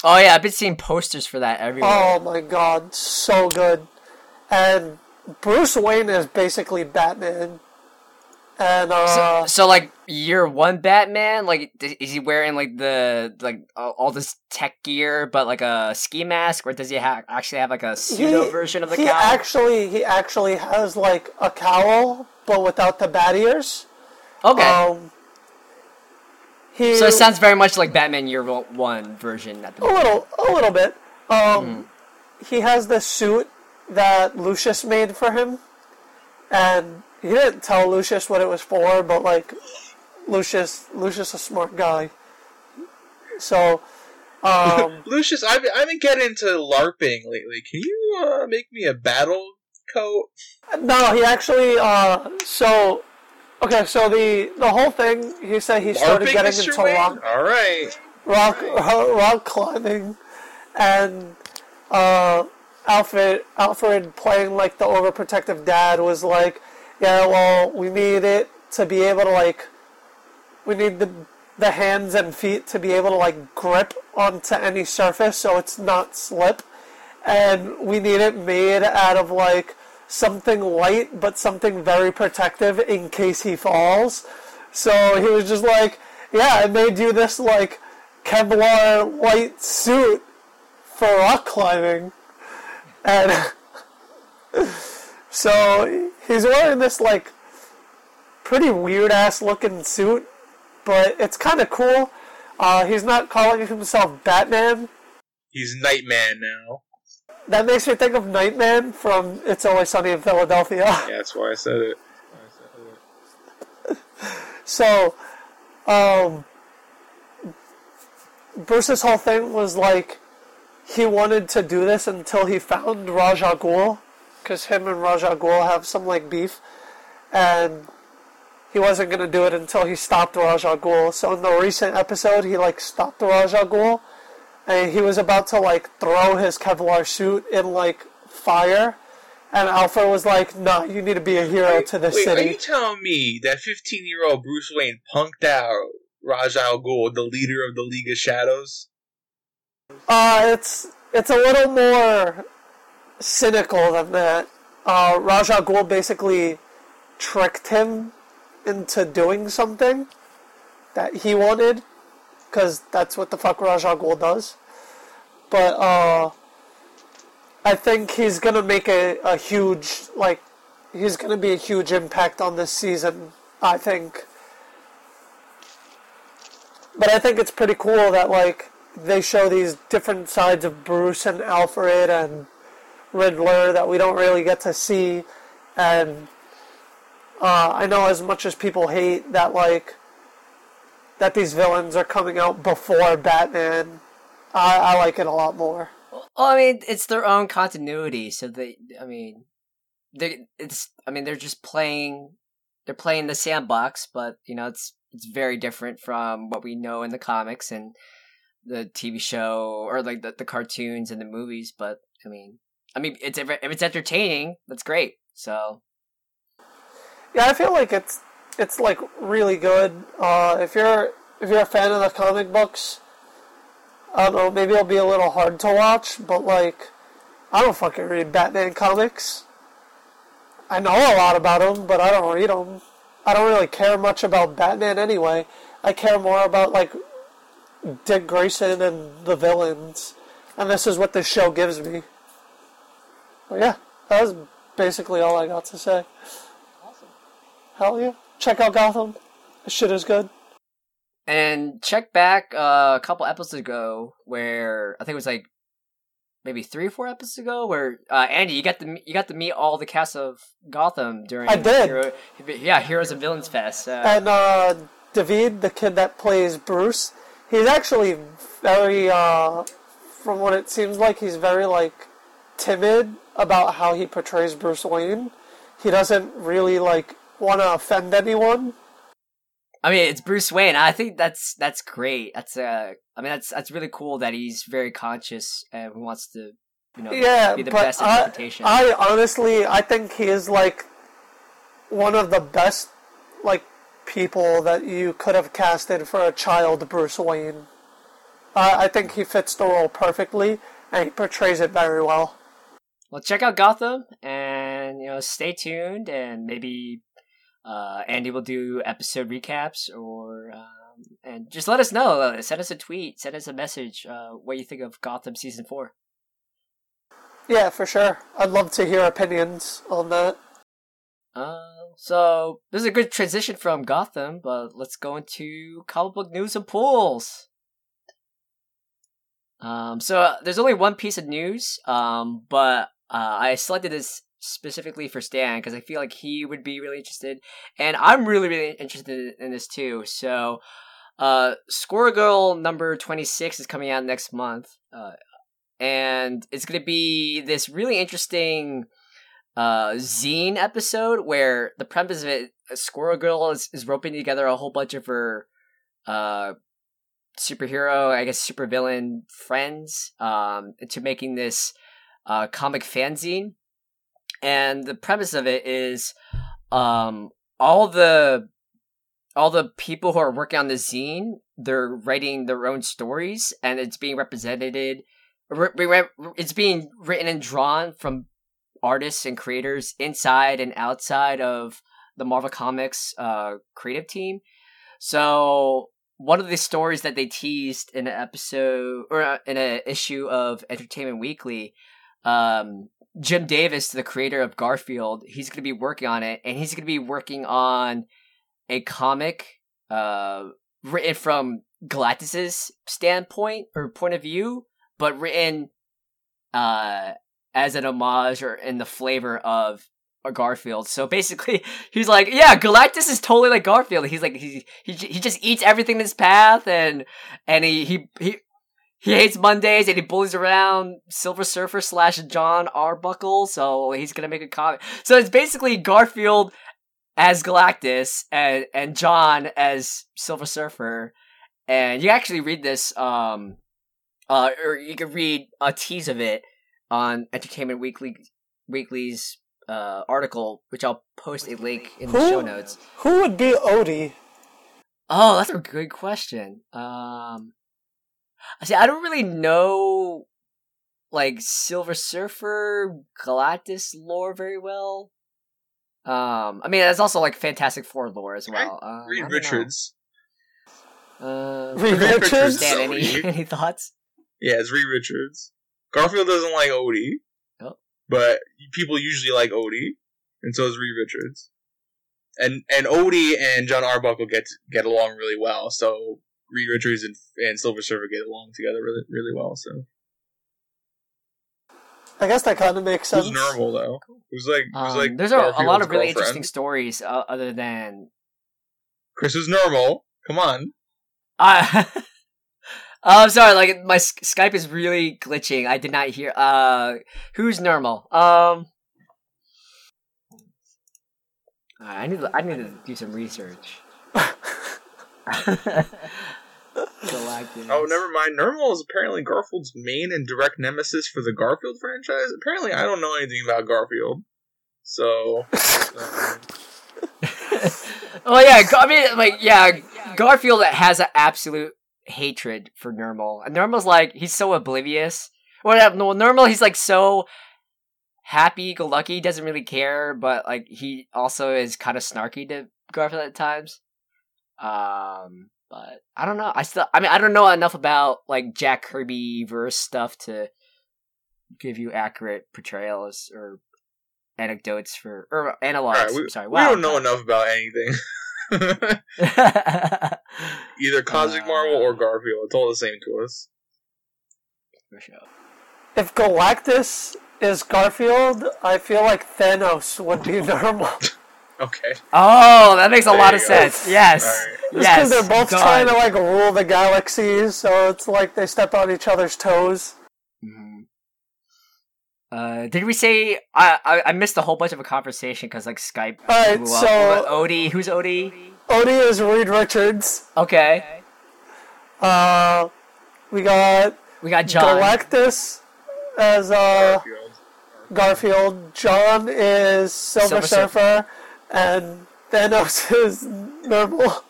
Speaker 3: Oh yeah, I've been seeing posters for that everywhere.
Speaker 2: Oh my god, so good. And Bruce Wayne is basically Batman. And uh,
Speaker 3: so, so like year one Batman, like is he wearing like the like all this tech gear, but like a ski mask, or does he ha- actually have like a pseudo version of the
Speaker 2: he
Speaker 3: cowl?
Speaker 2: actually he actually has like a cowl, but without the bat ears.
Speaker 3: okay,
Speaker 2: Um, he
Speaker 3: so it sounds very much like Batman Year One version at the
Speaker 2: a little a little bit. Um, he has this suit that Lucius made for him, and he didn't tell Lucius what it was for, but like Lucius Lucius a smart guy, so. Um,
Speaker 4: Lucius, I've, I've been getting into LARPing lately. Can you uh, make me a battle coat?
Speaker 2: No, he actually. Uh, so, okay, so the the whole thing. He said he started
Speaker 4: LARPing,
Speaker 2: getting
Speaker 4: Mr.
Speaker 2: into
Speaker 4: Wayne?
Speaker 2: rock
Speaker 4: All right.
Speaker 2: rock rock climbing, and uh, Alfred Alfred playing like the overprotective dad was like, yeah, well, we need it to be able to like, we need the the hands and feet to be able to like grip onto any surface so it's not slip and we need it made out of like something light but something very protective in case he falls. So he was just like, "Yeah, I made you this like Kevlar light suit for rock climbing," and so he's wearing this like pretty weird ass looking suit, but it's kind of cool. Uh, he's not calling himself Batman.
Speaker 4: He's Nightman now.
Speaker 2: That makes me think of Nightman from It's Always Sunny in Philadelphia.
Speaker 4: Yeah, that's why I said it. I said it.
Speaker 2: So, um, Bruce's whole thing was like he wanted to do this until he found Ra's al Ghul, because him and Ra's al Ghul have some like beef, and he wasn't gonna do it until he stopped Ra's al Ghul. So in the recent episode, he like stopped Ra's al Ghul, and he was about to like throw his Kevlar suit in like fire. And Alpha was like, "Nah, you need to be a hero to this
Speaker 4: Wait,
Speaker 2: city."
Speaker 4: are you telling me that 15 year old Bruce Wayne punked out Ra's al Ghul, the leader of the League of Shadows?
Speaker 2: Uh, it's it's a little more cynical than that. Uh, Ra's al Ghul basically tricked him into doing something that he wanted, because that's what the fuck Ghul does. But uh, I think he's gonna make a, a huge like he's gonna be a huge impact on this season. I think. But I think it's pretty cool that like they show these different sides of Bruce and Alfred and Riddler that we don't really get to see, and uh, I know as much as people hate that like that these villains are coming out before Batman, I, I like it a lot more.
Speaker 3: Well, I mean, it's their own continuity, so they. I mean, they. It's. I mean, they're just playing. They're playing the sandbox, but you know, it's it's very different from what we know in the comics and the TV show or like the, the cartoons and the movies. But I mean, I mean, it's if it's entertaining, that's great. So
Speaker 2: Yeah, I feel like it's it's like really good. Uh, if you're if you're a fan of the comic books, I don't know, maybe it'll be a little hard to watch, but like I don't fucking read Batman comics. I know a lot about them, but I don't read them. I don't really care much about Batman anyway. I care more about like Dick Grayson and the villains, and this is what this show gives me. But yeah, that was basically all I got to say. Awesome. Hell yeah. Check out Gotham. This shit is good.
Speaker 3: And check back uh, a couple episodes ago where I think it was like maybe three or four episodes ago where uh, Andy you got to you got to meet all the cast of Gotham during
Speaker 2: I did.
Speaker 3: Hero- yeah Heroes and Villains Fest. Uh,
Speaker 2: And uh, David, the kid that plays Bruce, he's actually very, uh, from what it seems like, he's very, like, timid about how he portrays Bruce Wayne. He doesn't really, like, want to offend anyone.
Speaker 3: I mean it's Bruce Wayne. I think that's that's great. That's uh I mean that's that's really cool that he's very conscious and wants to you know
Speaker 2: Yeah,
Speaker 3: be the
Speaker 2: but
Speaker 3: best
Speaker 2: I,
Speaker 3: interpretation.
Speaker 2: I honestly, I think he is like one of the best like people that you could have casted for a child Bruce Wayne. Uh, I think he fits the role perfectly, and he portrays it very well.
Speaker 3: Well, check out Gotham, and you know, stay tuned, and maybe uh, Andy will do episode recaps, or um, and just let us know. Uh, send us a tweet, send us a message. Uh, what you think of Gotham season four?
Speaker 2: Yeah, for sure. I'd love to hear opinions on that.
Speaker 3: Uh, so this is a good transition from Gotham, but let's go into comic book news and pools. Um, so uh, there's only one piece of news, um, but uh, I selected this specifically for Stan because I feel like he would be really interested, and I'm really really interested in this too. So, uh, Squirrel Girl number twenty six is coming out next month, uh, and it's gonna be this really interesting uh zine episode where the premise of it squirrel girl is, is roping together a whole bunch of her uh superhero i guess supervillain friends um into making this uh comic fanzine and the premise of it is um all the all the people who are working on the zine they're writing their own stories and it's being represented it's being written and drawn from artists and creators inside and outside of the Marvel Comics uh, creative team. So one of the stories that they teased in an episode or uh, in an issue of Entertainment Weekly, um, Jim Davis, the creator of Garfield, he's going to be working on it, and he's going to be working on a comic uh, written from Galactus's standpoint or point of view, but written uh, as an homage or in the flavor of Garfield. So basically, he's like, yeah, Galactus is totally like Garfield. He's like he he he just eats everything in his path, and and he he he. He hates Mondays and he bullies around Silver Surfer slash Jon Arbuckle, so he's gonna make a comic. So it's basically Garfield as Galactus and and Jon as Silver Surfer, and you actually read this um uh or you can read a tease of it on Entertainment Weekly Weekly's uh, article, which I'll post a link in the
Speaker 2: Who-
Speaker 3: show notes.
Speaker 2: Who would be Odie?
Speaker 3: Oh, that's a good question. Um, see, I don't really know like Silver Surfer, Galactus lore very well. Um, I mean, there's also like Fantastic Four lore as well. Um, I
Speaker 4: Reed. Richards.
Speaker 3: Uh,
Speaker 2: Reed
Speaker 4: Reed
Speaker 2: Richards?
Speaker 3: Dan, any any thoughts?
Speaker 4: Yeah, it's Reed Richards. Garfield doesn't like Odie,
Speaker 3: Oh.
Speaker 4: but people usually like Odie, and so is Reed Richards. And and Odie and Jon Arbuckle get get along really well, so Reed Richards and, and Silver Surfer get along together really really well. So
Speaker 2: I guess that kind of makes sense.
Speaker 4: who's Nermal though? Who's like who's
Speaker 3: Um,
Speaker 4: like
Speaker 3: there's a, a lot of really
Speaker 4: girlfriend?
Speaker 3: interesting stories uh, other than
Speaker 4: Chris is Nermal. Come on.
Speaker 3: Uh, oh, I'm sorry. Like my Skype is really glitching. I did not hear. Uh, who's Nermal? Um, I need. To, I need to do some research. Galactus.
Speaker 4: Oh, never mind. Nermal is apparently Garfield's main and direct nemesis for the Garfield franchise. Apparently, I don't know anything about Garfield, so. um,
Speaker 3: oh yeah, I mean, like yeah, Garfield has an absolute hatred for Nermal, and Nermal's like he's so oblivious. Well, no, Nermal he's like so happy-go-lucky, doesn't really care, but like he also is kind of snarky to Garfield at times. Um, but I don't know. I still, I mean, I don't know enough about like Jack Kirby verse stuff to give you accurate portrayals or anecdotes for or analogs.
Speaker 4: Alright, we,
Speaker 3: sorry,
Speaker 4: we don't know enough about anything. Either Cosmic
Speaker 3: Uh,
Speaker 4: Marvel or Garfield. It's all the same to us.
Speaker 3: For sure.
Speaker 2: If Galactus is Garfield, I feel like Thanos would be Nermal.
Speaker 4: Okay.
Speaker 3: Oh, that makes a
Speaker 4: There
Speaker 3: lot of
Speaker 4: go.
Speaker 3: sense. Yes.
Speaker 4: Alright.
Speaker 2: Just
Speaker 3: Yes.
Speaker 2: they're both
Speaker 3: done.
Speaker 2: trying to like rule the galaxies, so it's like they step on each other's toes.
Speaker 3: Mhm. Uh, did we say I, I I missed a whole bunch of a conversation because like Skype
Speaker 2: All right,
Speaker 3: blew
Speaker 2: so-
Speaker 3: What about Odie, who's Odie?
Speaker 2: Odie is Reed Richards.
Speaker 3: Okay,
Speaker 2: Uh, we got
Speaker 3: we got Jon.
Speaker 2: Galactus as uh,
Speaker 4: Garfield.
Speaker 2: Garfield. Jon is Silver,
Speaker 3: Silver Surfer.
Speaker 2: Surfer, and Thanos is Nermal.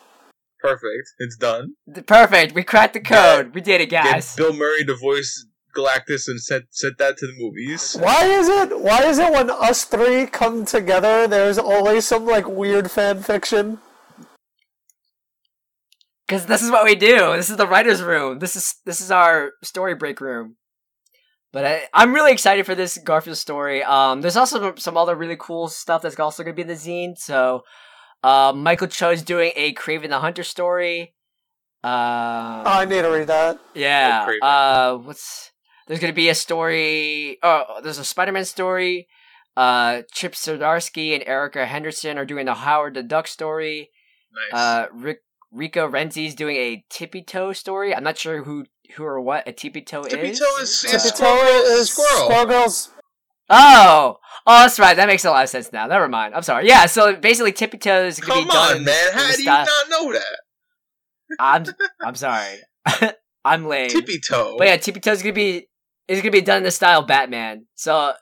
Speaker 4: Perfect. It's done.
Speaker 3: Perfect. We cracked the code. We did it, guys.
Speaker 4: Get
Speaker 3: guys.
Speaker 4: Bill Murray to voice Galactus and set set that to the movies.
Speaker 2: Why is it? Why is it when us three come together, there's always some like weird fan fiction?
Speaker 3: Because this is what we do. This is the writers' room. This is this is our story break room. But I, I'm really excited for this Garfield story. Um, there's also some other really cool stuff that's also going to be in the zine. So, uh, Michael Cho is doing a Kraven the Hunter story. Uh,
Speaker 2: Oh, I need to read that.
Speaker 3: yeah. Uh, what's there's going to be a story. Oh, there's a Spider-Man story. Uh, Chip Zdarsky and Erica Henderson are doing the Howard the Duck story.
Speaker 4: Nice.
Speaker 3: Uh, Rick, Rico Renzi's doing a Tippy Toe story. I'm not sure who who or what a Tippy Toe is?
Speaker 4: Tippy
Speaker 3: is.
Speaker 4: Toe is- is-
Speaker 2: Tippy
Speaker 4: Squirrel-
Speaker 2: Toe is
Speaker 4: Squirrel.
Speaker 2: Squirrel Girl's.
Speaker 3: oh, oh, that's right. That makes a lot of sense now. Never mind. I'm sorry. Yeah. So basically, Tippy Toe is going to
Speaker 4: Come
Speaker 3: be done.
Speaker 4: on, man. How do you
Speaker 3: style-
Speaker 4: not know that?
Speaker 3: I'm I'm sorry. I'm lame.
Speaker 4: Tippy Toe.
Speaker 3: But yeah, Tippy Toe's gonna be is gonna be done in the style of Batman. So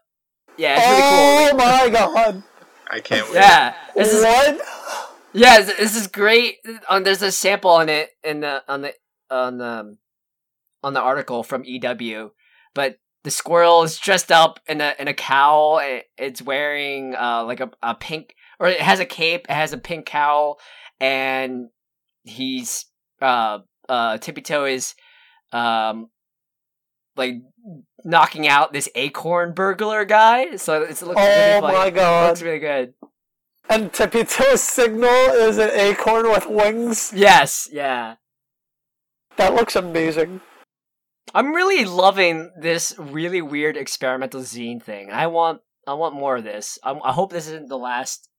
Speaker 3: yeah, it's really cool.
Speaker 2: oh my god!
Speaker 4: I can't wait.
Speaker 3: Yeah, this is
Speaker 2: what?
Speaker 3: yeah, this- this is great. Um, there's a sample on it in the on the on the on the article from EW, but the squirrel is dressed up in a in a cowl. It's wearing uh like a, a pink or it has a cape. It has a pink cowl, and he's uh uh Tippy Toe is um like knocking out this acorn burglar guy. So it's it looks
Speaker 2: Oh
Speaker 3: really
Speaker 2: my
Speaker 3: funny. It
Speaker 2: god!
Speaker 3: looks really good.
Speaker 2: And Tippy Toe's signal is an acorn with wings.
Speaker 3: Yes, yeah.
Speaker 2: That looks amazing.
Speaker 3: I'm really loving this really weird experimental zine thing. I want I want more of this. I, I hope this isn't the last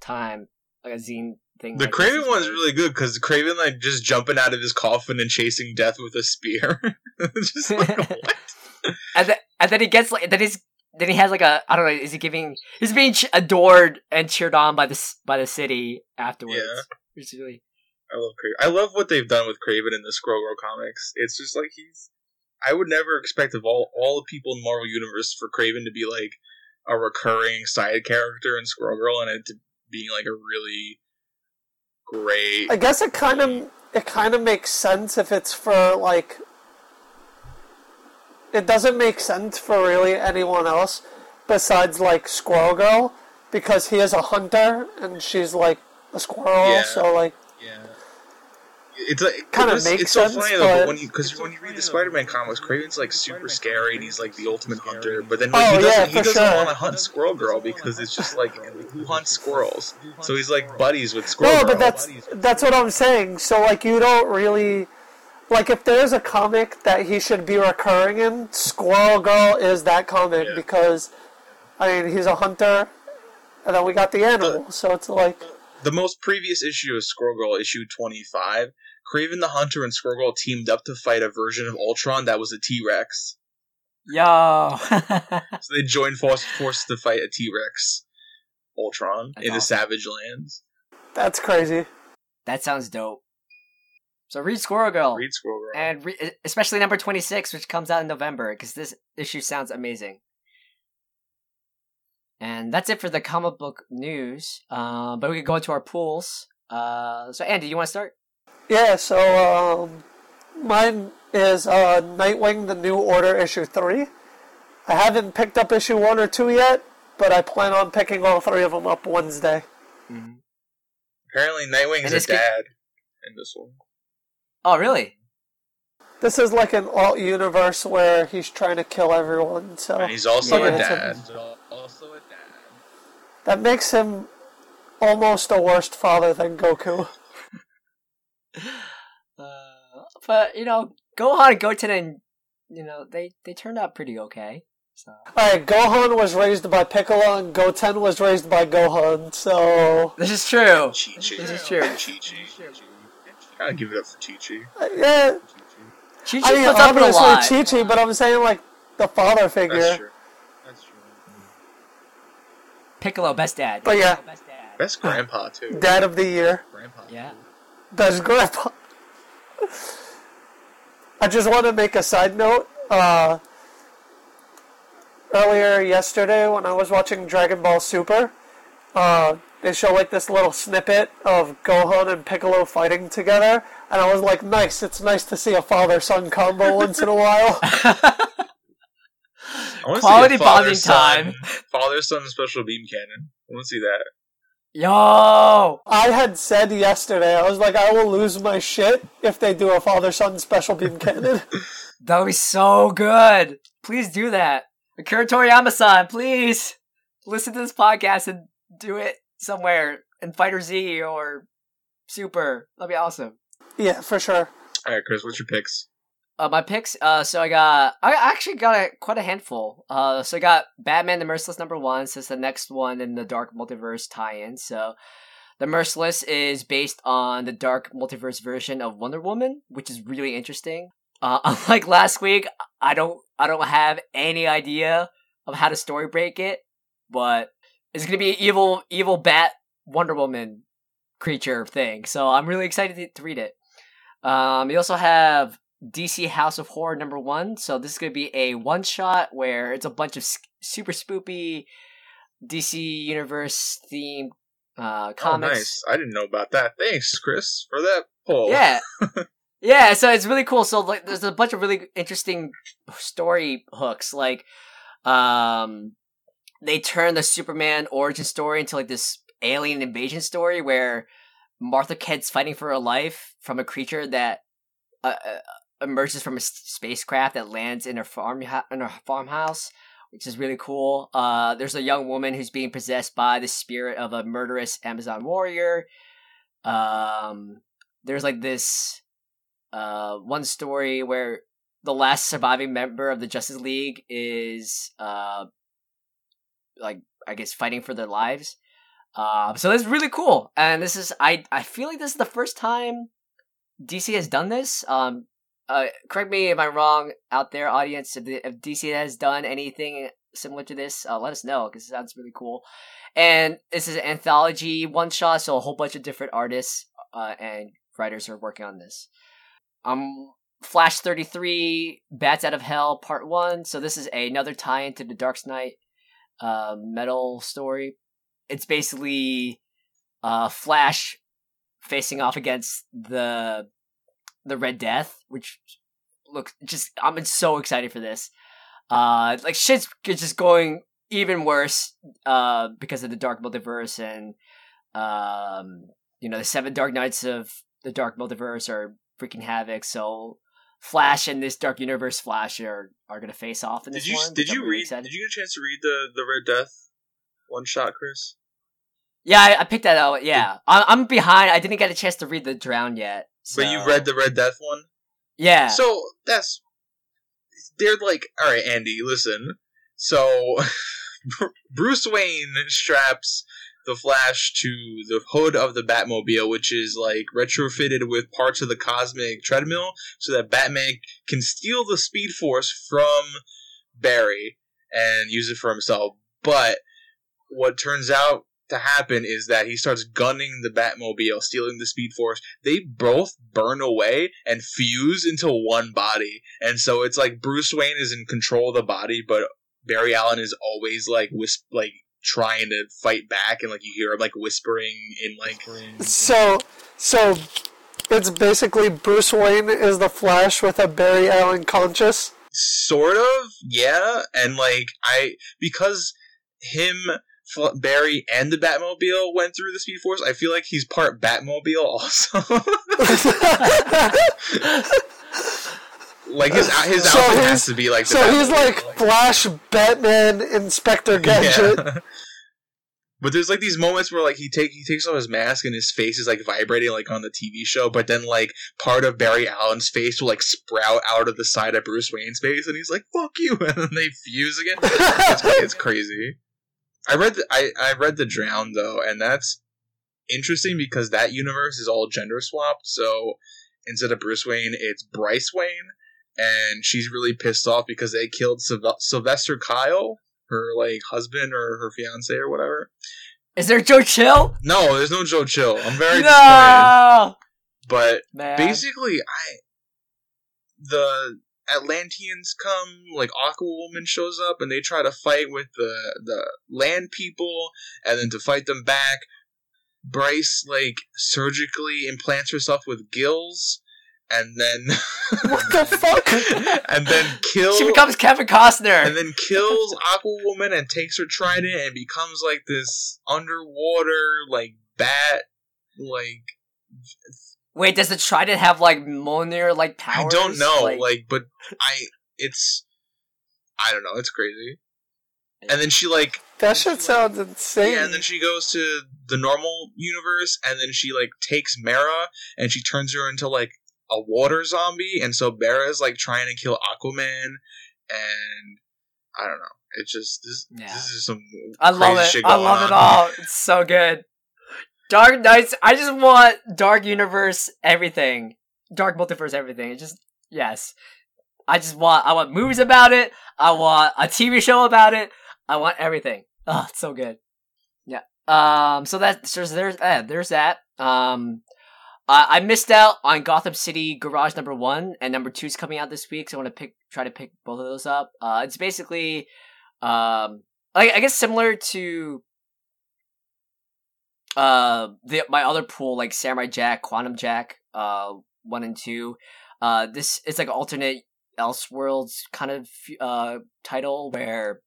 Speaker 3: time like a zine thing.
Speaker 4: The
Speaker 3: like
Speaker 4: Kraven
Speaker 3: is
Speaker 4: one's really good because Kraven like just jumping out of his coffin and chasing death with a spear. just like, what?
Speaker 3: and, then and then he gets like then he's then he has like a I don't know is he giving he's being ch- adored and cheered on by the by the city afterwards.
Speaker 4: Yeah.
Speaker 3: Is really
Speaker 4: I love Kraven. I love what they've done with Kraven in the Squirrel Girl comics. It's just like he's. I would never expect of all all the people in the Marvel universe for Kraven to be like a recurring side character in Squirrel Girl, and it to being like a really great.
Speaker 2: I guess it kind of it kind of makes sense if it's for like. It doesn't make sense for really anyone else besides like Squirrel Girl because he is a hunter and she's like a squirrel.
Speaker 4: Yeah.
Speaker 2: So like.
Speaker 4: It's like it
Speaker 2: makes
Speaker 4: it's so
Speaker 2: sense,
Speaker 4: funny though, but when you because when you read the Spider-Man comics, Kraven's like super scary and he's like the ultimate hunter. But then
Speaker 2: Oh,
Speaker 4: he doesn't
Speaker 2: yeah,
Speaker 4: he doesn't
Speaker 2: sure.
Speaker 4: want to hunt Squirrel Girl because it's just like who hunts squirrels? So he's like buddies with Squirrel
Speaker 2: no,
Speaker 4: Girl.
Speaker 2: but that's that's what I'm saying. So like, you don't really like if there's a comic that he should be recurring in. Squirrel Girl is that comic
Speaker 4: Yeah.
Speaker 2: because I mean he's a hunter, and then we got the animal. So it's like.
Speaker 4: the most previous issue of Squirrel Girl, issue 25, Kraven the Hunter and Squirrel teamed up to fight a version of Ultron that was a T Rex.
Speaker 3: Yo
Speaker 4: So they joined force- forces to fight a T Rex Ultron
Speaker 3: That's
Speaker 4: in the. Savage Lands.
Speaker 2: That's crazy.
Speaker 3: That sounds dope. So read Squirrel Girl.
Speaker 4: Read Squirrel Girl.
Speaker 3: and re- especially number 26 which comes out in november because this issue sounds amazing and that's it for the comic book news uh, but we could go into our pools uh, so andy you want to start
Speaker 2: Yeah, so um, mine is uh, Nightwing: The New Order issue three. I haven't picked up issue one or two yet, but I plan on picking all three of them up Wednesday.
Speaker 4: Apparently, Nightwing's
Speaker 3: And
Speaker 4: a
Speaker 3: it's good-
Speaker 4: dad in this one.
Speaker 3: oh really
Speaker 2: This is like an alt universe where he's trying to kill everyone, so
Speaker 4: And he's also
Speaker 3: Yeah.
Speaker 4: a dad.
Speaker 1: Also a dad.
Speaker 2: that makes him almost a worse father than Goku.
Speaker 3: uh, but you know gohan and goten and you know they they turned out pretty okay so
Speaker 2: Alright, Gohan was raised by Piccolo and Goten was raised by Gohan, so
Speaker 3: this is true
Speaker 4: Chi Chi.
Speaker 3: This is true.
Speaker 4: Chi Chi. Gotta give it up for Chi Chi.
Speaker 2: uh, yeah.
Speaker 3: Chi-Chi
Speaker 2: I mean,
Speaker 3: puts up with a lot
Speaker 2: obviously Chi Chi, but I'm saying like the father figure.
Speaker 4: That's true. That's true.
Speaker 3: piccolo best dad
Speaker 2: But yeah.
Speaker 3: best dad
Speaker 4: Best grandpa too.
Speaker 2: Dad of the year.
Speaker 1: Grandpa.
Speaker 3: yeah
Speaker 2: Best grandpa. I just want to make a side note. Uh, earlier yesterday, when I was watching Dragon Ball Super, uh, they show like this little snippet of Gohan and Piccolo fighting together, and I was like, nice. It's nice to see a father-son combo once in a while.
Speaker 4: I wanna see a
Speaker 3: Quality bonding
Speaker 4: father-son-
Speaker 3: time.
Speaker 4: Father son special beam cannon. I want to see that.
Speaker 3: Yo!
Speaker 2: I had said yesterday, I was like, I will lose my shit if they do a father-son special beam cannon.
Speaker 3: That would be so good. Please do that. Akira Toriyama-san, please listen to this podcast and do it somewhere in Fighter Z or Super. That'd be awesome.
Speaker 2: yeah, for sure.
Speaker 4: All right, Chris, what's your picks?
Speaker 3: Uh, my picks. Uh, so I got. I actually got a, quite a handful. Uh, so I got Batman: The Merciless number one. It's the next one in the Dark Multiverse tie-in. So the Merciless is based on the Dark Multiverse version of Wonder Woman, which is really interesting. Uh, unlike last week, I don't. I don't have any idea of how to story break it, but it's gonna be evil, evil Bat Wonder Woman creature thing. So I'm really excited to, to read it. Um, you also have DC House of Horror number one. So this is going to be a one shot where it's a bunch of super spoopy DC Universe themed uh,
Speaker 4: Oh,
Speaker 3: comics.
Speaker 4: nice. I didn't know about that. Thanks, Chris, for that poll.
Speaker 3: Yeah. yeah, so it's really cool. So like there's a bunch of really interesting story hooks. Like um they turn the Superman origin story into like this alien invasion story where Martha Kent's fighting for her life from a creature that uh, uh, emerges from a s- spacecraft that lands in her farm in her farmhouse, which is really cool. Uh, there's a young woman who's being possessed by the spirit of a murderous Amazon warrior. Um, there's like this uh one story where the last surviving member of the Justice League is uh like I guess fighting for their lives. Um, so that's really cool, and this is I I feel like this is the first time DC has done this. Um, uh, correct me if I'm wrong out there, audience. If, the, if DC has done anything similar to this, uh, let us know because it sounds really cool. And this is an anthology one shot, so a whole bunch of different artists uh, and writers are working on this. Um, Flash 33, Bats Out of Hell, Part 1. So this is another tie into the Dark Knight uh, metal story. It's basically uh, Flash facing off against the the Red Death, which looks just I'm so excited for this. Uh, like shit's just going even worse uh, because of the Dark Multiverse and um, you know the seven Dark Knights of the Dark Multiverse are freaking havoc. So Flash and this Dark Universe Flash are are gonna face off in this
Speaker 4: Did you
Speaker 3: one.
Speaker 4: did you read?
Speaker 3: excited.
Speaker 4: Did you get a chance to read the the Red Death one shot, Chris?
Speaker 3: Yeah, I, I picked that out. Yeah, I, I'm behind. I didn't get a chance to read the Drown yet.
Speaker 4: But you read the Red Death one.
Speaker 3: Yeah.
Speaker 4: So that's they're like, all right, Andy, listen. So Bruce Wayne straps the Flash to the hood of the Batmobile, which is like retrofitted with parts of the cosmic treadmill, so that Batman can steal the Speed Force from Barry and use it for himself. But what turns out to happen is that he starts gunning the Batmobile, stealing the Speed Force. They both burn away and fuse into one body. And so it's like Bruce Wayne is in control of the body, but Barry Allen is always like wisp like trying to fight back and like you hear him like whispering in like
Speaker 2: So, so it's basically Bruce Wayne is the Flash with a Barry Allen conscious.
Speaker 4: sort of yeah and like i because him F- barry and the batmobile went through the speed force i feel like he's part batmobile also like his his
Speaker 2: So
Speaker 4: outfit has to be like the
Speaker 2: so he's
Speaker 4: Batmobile,
Speaker 2: like Flash, Batman, Inspector Gadget.
Speaker 4: Yeah. But there's like these moments where like he take he takes off his mask and his face is like vibrating like on the TV show, but then like part of Barry Allen's face will like sprout out of the side of Bruce Wayne's face, and he's like "fuck you," and then they fuse again. It's, it's crazy. I read the, I I read the Drown though, and that's interesting because that universe is all gender swapped. So instead of Bruce Wayne, it's Bryce Wayne, and she's really pissed off because they killed Syl- Sylvester Kyle, her like husband or her fiance or whatever.
Speaker 3: Is there Joe Chill?
Speaker 4: No, there's no Joe Chill. I'm very disappointed.
Speaker 3: no,
Speaker 4: But
Speaker 3: man.
Speaker 4: basically, I the Atlanteans come, like Aqua Woman shows up, and they try to fight with the the land people, and then to fight them back, Bryce like surgically implants herself with gills, and then
Speaker 2: What the fuck?
Speaker 4: and then kills
Speaker 3: She becomes Kevin Costner.
Speaker 4: and then kills Aqua Woman and takes her trident and becomes like this underwater like bat like
Speaker 3: Wait, does the Trident have like Mjolnir like powers?
Speaker 4: I don't know like, but I it's I don't know it's crazy and then she like
Speaker 2: That shit sounds insane.
Speaker 4: yeah and then she goes to the normal universe and then she like takes Mera and she turns her into like a water zombie and so Mera's like trying to kill Aquaman and I don't know it's just this
Speaker 3: Yeah.
Speaker 4: this is some
Speaker 3: I love it.
Speaker 4: shit
Speaker 3: I love
Speaker 4: on
Speaker 3: it all. It's so good. Dark Knights. I just want Dark Universe everything. Dark Multiverse everything. It just yes. I just want. I want movies about it. I want a TV show about it. I want everything. Oh, it's so good. Yeah. Um. So that so there's uh, there's that. Um. I I missed out on Gotham City Garage number one and number two is coming out this week, so I want to pick try to pick both of those up. Uh, it's basically, um, I, I guess similar to uh the my other pool like Samurai Jack, Quantum Jack, uh one and two. Uh this is like alternate Elseworlds kind of uh title where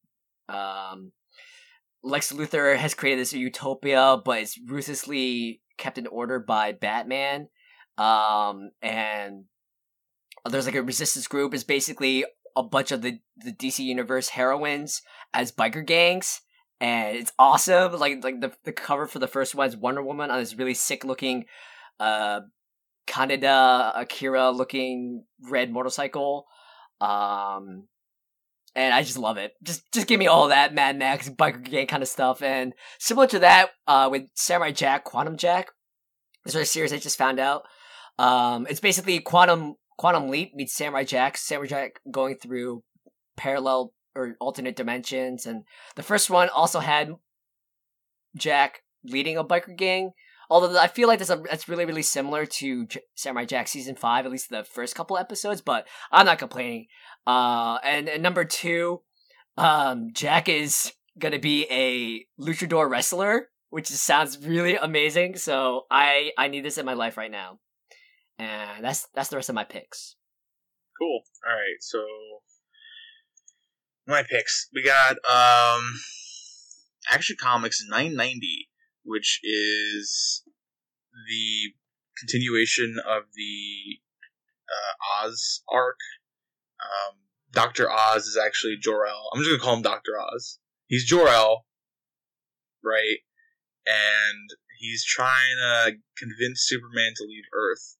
Speaker 3: um Lex Luthor has created this utopia, but it's ruthlessly kept in order by Batman. Um and there's like a resistance group. It's basically a bunch of the, the DC universe heroines as biker gangs and it's awesome. Like like the the cover for the first one is Wonder Woman on this really sick looking, uh, Kaneda Akira looking red motorcycle, um, and I just love it. Just just give me all that Mad Max biker gang kind of stuff. And similar to that, uh, with Samurai Jack, Quantum Jack, this is a series I just found out. Um, it's basically Quantum Quantum Leap meets Samurai Jack. Samurai Jack going through parallel or alternate dimensions and the first one also had Jack leading a biker gang. Although I feel like that's a, that's really really similar to J- Samurai Jack season five, at least the first couple episodes. But I'm not complaining. Uh, and, and number two, um, Jack is gonna be a luchador wrestler, which sounds really amazing. So I I need this in my life right now, and that's that's the rest of my picks.
Speaker 4: Cool. All right, so my picks. We got um Action Comics 990, which is the continuation of the uh, Oz arc. Um, Doctor Oz is actually Jor El. I'm just gonna call him Doctor Oz. He's Jor El, right? And he's trying to convince Superman to leave Earth,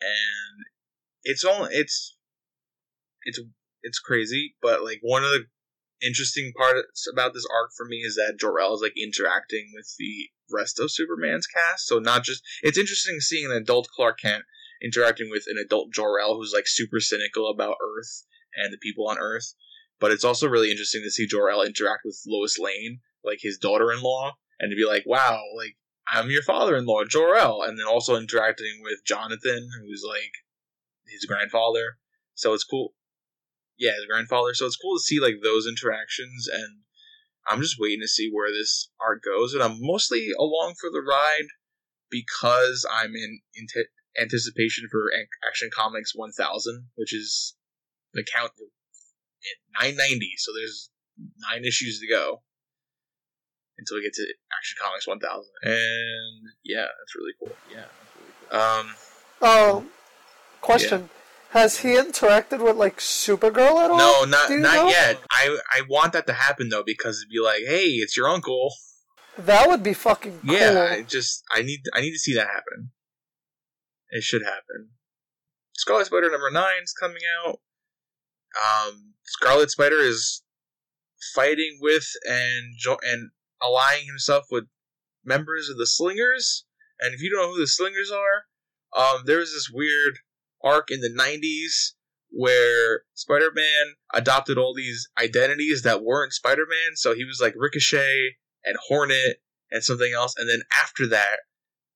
Speaker 4: and it's only it's it's it's crazy, but like one of the interesting parts about this arc for me is that Jor-El is like interacting with the rest of Superman's cast. So not just it's interesting seeing an adult Clark Kent interacting with an adult Jor-El who's like super cynical about Earth and the people on Earth. But it's also really interesting to see Jor-El interact with Lois Lane, like his daughter-in-law, and to be like, "Wow, like I'm your father-in-law, Jor-El," and then also interacting with Jonathan, who's like his grandfather. So it's cool yeah, his grandfather. So it's cool to see like those interactions, and I'm just waiting to see where this arc goes. And I'm mostly along for the ride because I'm in, in anticipation for Action Comics 1000, which is the count 990. So there's nine issues to go until we get to Action Comics 1000. And yeah, that's really cool. Yeah, that's really cool. Um,
Speaker 2: Oh, question. Has he interacted with like Supergirl at all?
Speaker 4: No, not not
Speaker 2: know?
Speaker 4: yet. I I want that to happen though because it'd be like, hey, it's your uncle.
Speaker 2: That would be fucking cool.
Speaker 4: Yeah, I just I need I need to see that happen. It should happen. Scarlet Spider number nine is coming out. Um, Scarlet Spider is fighting with and jo- and allying himself with members of the Slingers. And if you don't know who the Slingers are, um, there was this weird arc in the '90s where Spider-Man adopted all these identities that weren't Spider-Man. So he was like Ricochet and Hornet and something else. And then after that,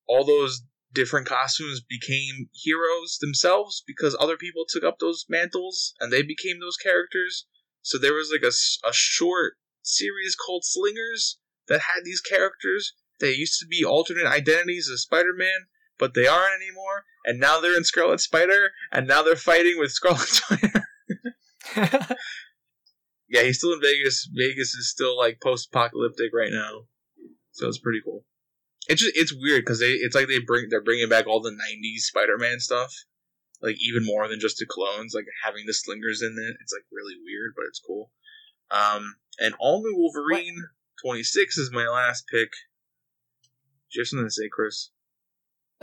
Speaker 4: all those different costumes became heroes themselves because other people took up those mantles and they became those characters. So there was like a, a short series called Slingers that had these characters. They used to be alternate identities of Spider-Man, but they aren't anymore. And now they're in Scarlet Spider, and now they're fighting with Scarlet Spider. yeah, he's still in Vegas. Vegas is still like post-apocalyptic right now, so it's pretty cool. It's just it's weird because they it's like they bring they're bringing back all the '90s Spider-Man stuff, like even more than just the clones. Like having the slingers in it, it's like really weird, but it's cool. Um, and all new Wolverine 26 is my last pick. Do you have something to say, Chris?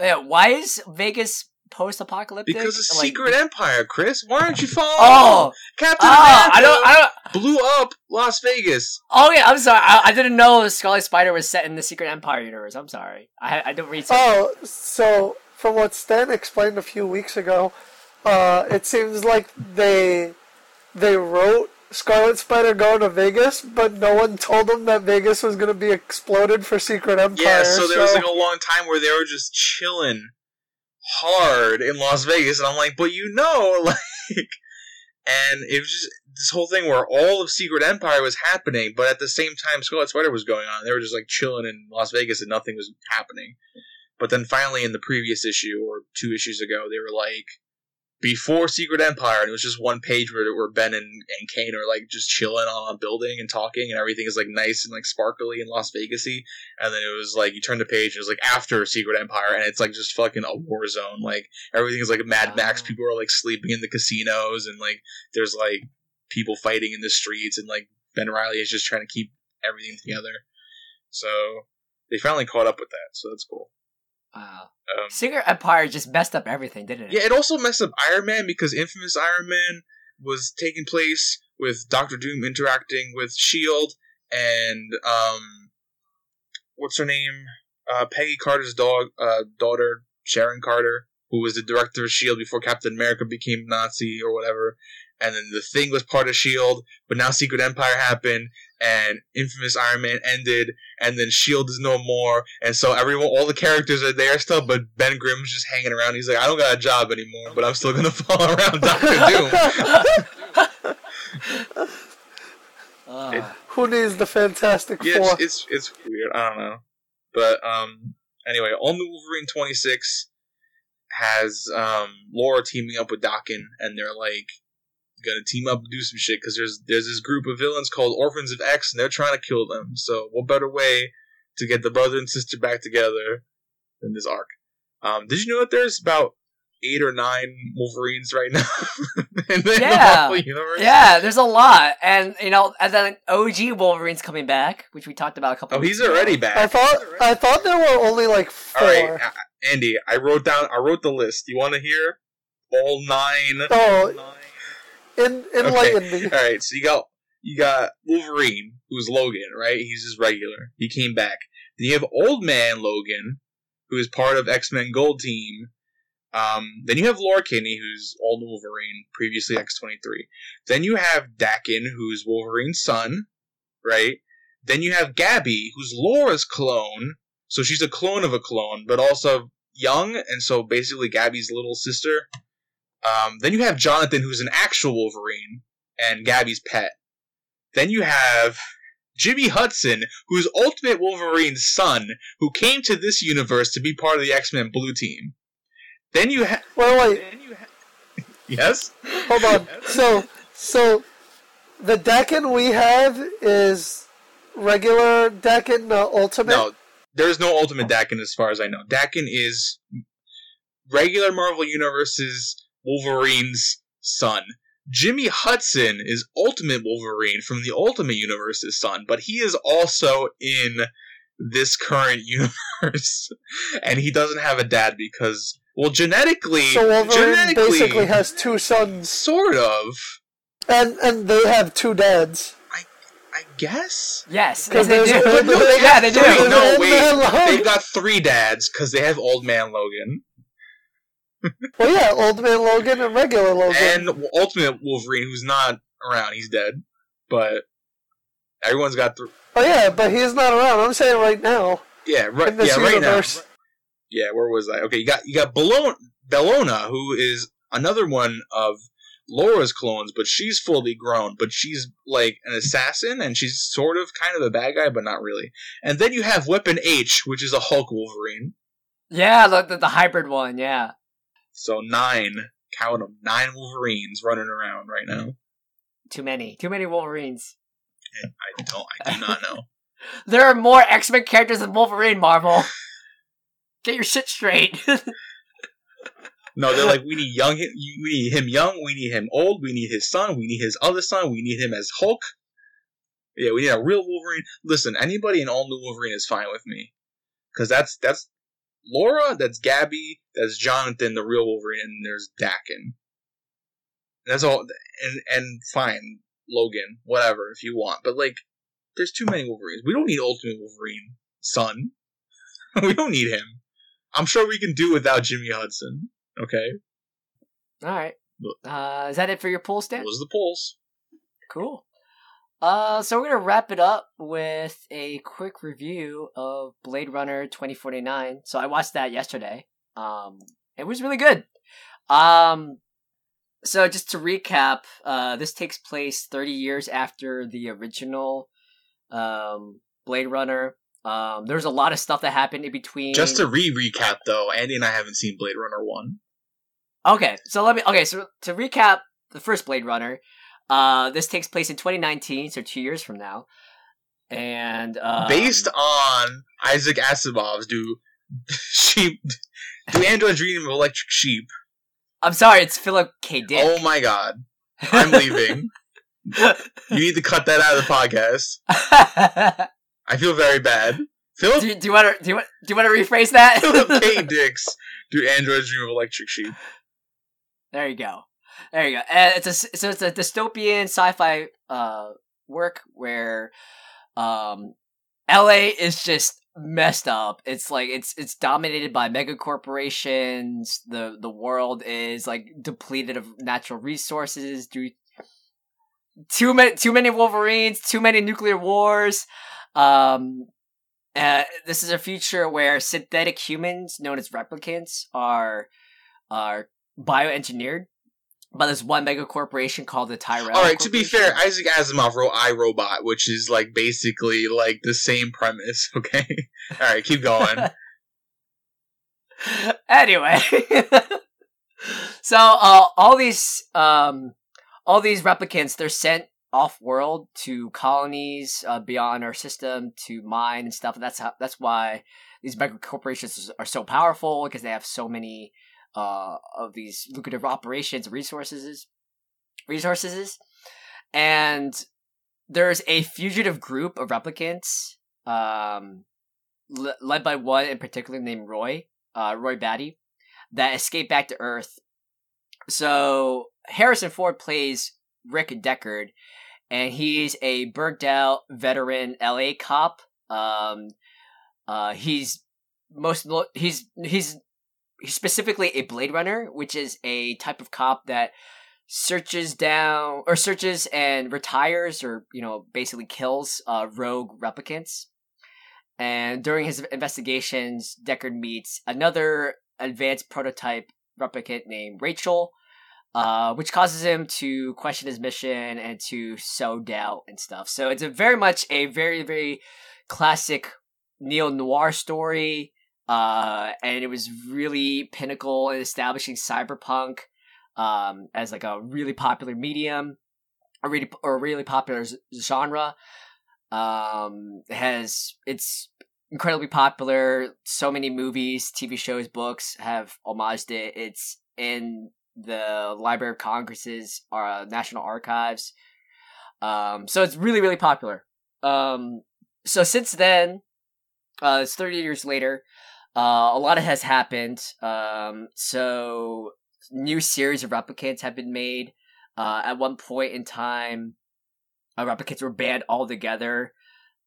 Speaker 3: Yeah, why is Vegas post-apocalyptic?
Speaker 4: Because of
Speaker 3: Like-
Speaker 4: Secret Empire, Chris. Why aren't you following?
Speaker 3: Oh,
Speaker 4: Captain
Speaker 3: oh,
Speaker 4: America
Speaker 3: I don't, I don't.
Speaker 4: blew up Las Vegas.
Speaker 3: Oh yeah, I'm sorry. I, I didn't know the Scarlet Spider was set in the Secret Empire universe. I'm sorry. I I don't read.
Speaker 2: Oh, so from what Stan explained a few weeks ago, uh, it seems like they they wrote Scarlet Spider going to Vegas, but no one told them that Vegas was going to be exploded for Secret Empire.
Speaker 4: Yeah, so there was like a long time where they were just chilling hard in Las Vegas, and I'm like, but you know, like, and it was just this whole thing where all of Secret Empire was happening, but at the same time, Scarlet Spider was going on. They were just like chilling in Las Vegas, and nothing was happening. But then finally, in the previous issue or two issues ago, they were like. Before Secret Empire, and it was just one page where, where Ben and, and Kaine are like just chilling on a building and talking, and everything is like nice and like sparkly and Las Vegasy and then it was like you turn the page and it was like after Secret Empire and it's like just fucking a war zone. Like everything is like Mad Max. People are like sleeping in the casinos and like there's like people fighting in the streets and like Ben Riley is just trying to keep everything together. So they finally caught up with that. So that's cool.
Speaker 3: Wow.
Speaker 4: Um,
Speaker 3: Secret Empire just messed up everything, didn't it?
Speaker 4: yeah, it also messed up Iron Man because Infamous Iron Man was taking place with Doctor Doom interacting with Shield and um, what's her name? Uh, Peggy Carter's dog, uh, daughter Sharon Carter, who was the director of Shield before Captain America became Nazi or whatever. And then the Thing was part of Shield, but now Secret Empire happened, and Infamous Iron Man ended, and then Shield is no more, and so everyone, all the characters are there still, but Ben Grimm's just hanging around. He's like, I don't got a job anymore, but I'm still gonna follow around Doctor Doom.
Speaker 3: Ah.
Speaker 2: Who needs the Fantastic
Speaker 4: Yeah,
Speaker 2: Four?
Speaker 4: it's, it's it's weird. I don't know, but um, anyway, all new Wolverine twenty six has um Laura teaming up with Daken, and they're like gonna team up and do some shit because there's there's this group of villains called Orphans of X, and they're trying to kill them. So what better way to get the brother and sister back together than this arc? Um, did you know that there's about eight or nine Wolverines right now in the
Speaker 3: Yeah.
Speaker 4: Marvel universe?
Speaker 3: Yeah, there's a lot, and you know, and then OG Wolverine's coming back, which we talked about a couple.
Speaker 4: Oh,
Speaker 3: weeks
Speaker 4: he's already
Speaker 3: ago.
Speaker 4: back.
Speaker 2: I thought I thought there were only like four.
Speaker 4: All right, uh, Andy, I wrote down. I wrote the list. You want to hear all nine?
Speaker 2: Oh, in, enlighten me.
Speaker 4: All right, so you got you got Wolverine, who's Logan, right? He's just regular. He came back. Then you have Old Man Logan, who is part of X Men Gold Team. Um, then you have Laura Kinney, who's Old Wolverine, previously X twenty three. Then you have Daken, who's Wolverine's son, right? Then you have Gabby, who's Laura's clone. So she's a clone of a clone, but also young, and so basically Gabby's little sister. Um, then you have Jonathan, who's an actual Wolverine and Gabby's pet. Then you have Jimmy Hudson, who's Ultimate Wolverine's son, who came to this universe to be part of the X Men Blue Team. Then you have.
Speaker 2: Wait, wait,
Speaker 4: Yes?
Speaker 2: hold on. So, so the Daken we have is regular Daken not Ultimate.
Speaker 4: No, there's no Ultimate Daken as far as I know. Daken is regular Marvel Universe's Wolverine's son. Jimmy Hudson is Ultimate Wolverine from the Ultimate Universe's son, but he is also in this current universe, and he doesn't have a dad because, well, genetically,
Speaker 2: So Wolverine
Speaker 4: genetically,
Speaker 2: basically has two sons,
Speaker 4: sort of,
Speaker 2: and and they have two dads.
Speaker 4: I guess.
Speaker 3: Yes, yes,
Speaker 2: Because
Speaker 3: they
Speaker 2: there's
Speaker 3: do.
Speaker 2: a- they
Speaker 3: yeah,
Speaker 2: got
Speaker 3: they
Speaker 2: three-
Speaker 3: do.
Speaker 4: no, wait, they've got three dads because they have Old Man Logan.
Speaker 2: Well, yeah, Ultimate Logan and regular Logan.
Speaker 4: and Ultimate Wolverine, who's not around, he's dead. But everyone's got three.
Speaker 2: oh yeah, but he's not around. I'm saying right now
Speaker 4: Yeah, right.
Speaker 2: in this
Speaker 4: Yeah, right now.
Speaker 2: universe.
Speaker 4: yeah, where was I? Okay, you got you got Bellona, Bellona, who is another one of Laura's clones, but she's fully grown. But she's like an assassin, and she's sort of kind of a bad guy, but not really. And then you have Weapon H, which is a Hulk Wolverine.
Speaker 3: Yeah, the, the, the hybrid one. Yeah.
Speaker 4: So nine, count them, nine Wolverines running around right now.
Speaker 3: Too many. Too many Wolverines.
Speaker 4: I don't, I do not know.
Speaker 3: There are more X Men characters than Wolverine, Marvel. Get your shit straight.
Speaker 4: No, they're like, we need young, we need him young, we need him old, we need his son, we need his other son, we need him as Hulk. Yeah, we need a real Wolverine. Listen, anybody in all new Wolverine is fine with me, because that's that's Laura, that's Gabby, that's Jonathan, the real Wolverine, and there's Daken. That's all, and and fine, Logan, whatever if you want, but like, there's too many Wolverines. We don't need Ultimate Wolverine, son. we don't need him. I'm sure we can do without Jimmy Hudson. Okay,
Speaker 3: All right. Uh, is that it for your poll stat?
Speaker 4: those are the polls.
Speaker 3: Cool. Uh, so we're gonna wrap it up with a quick review of Blade Runner 2049. So I watched that yesterday. Um, it was really good. Um, so just to recap, uh, this takes place 30 years after the original, um, Blade Runner. Um, there's a lot of stuff that happened in between.
Speaker 4: Just to re recap though, Andy and I haven't seen Blade Runner one.
Speaker 3: Okay, so let me. Okay, so to recap the first Blade Runner, uh, this takes place in 2019, so two years from now, and um,
Speaker 4: Based on Isaac Asimov's do sheep do androids dream of electric sheep?
Speaker 3: I'm sorry, it's Philip K. Dick.
Speaker 4: Oh my god. I'm leaving. You need to cut that out of the podcast. I feel very bad. Philip
Speaker 3: do, you- do you want to do you want do you want to rephrase that?
Speaker 4: Philip K. Dix do androids dream of electric sheep?
Speaker 3: There you go. There you go. Uh, it's a so it's a dystopian sci-fi uh work where um LA is just messed up. It's like it's it's dominated by mega corporations. The the world is like depleted of natural resources due too many too many Wolverines, too many nuclear wars. Um uh, this is a future where synthetic humans known as replicants are are bioengineered by this one mega corporation called the Tyrell.
Speaker 4: All right. To be fair, Isaac Asimov wrote iRobot, which is like basically like the same premise. Okay. All right. Keep going.
Speaker 3: anyway, so uh, all these um, all these replicants they're sent off world to colonies uh, beyond our system to mine and stuff. And that's how that's why these mega corporations are so powerful because they have so many uh, of these lucrative operations resources resources and there's a fugitive group of replicants um, le- led by one in particular named Roy uh, Roy Batty, that escape back to Earth. So Harrison Ford plays Rick Deckard, and he's a burnt out veteran LA cop. Um, uh, he's most he's he's specifically a Blade Runner, which is a type of cop that searches down or searches and retires or you know basically kills uh, rogue replicants. And during his investigations, Deckard meets another advanced prototype replicant named Rachael, uh, which causes him to question his mission and to sow doubt and stuff. So it's a very much a very, very classic neo noir story. Uh, and it was really pinnacle in establishing cyberpunk um, as like a really popular medium, a really or a really popular genre. Um, it has it's incredibly popular. So many movies, TV shows, books have homaged it. It's in the Library of Congress's uh, National Archives. Um, so it's really, really popular. Um, so since then, uh, it's 30 years later, uh, a lot of has happened. Um, so new series of replicants have been made. Uh, at one point in time, uh, replicants were banned altogether.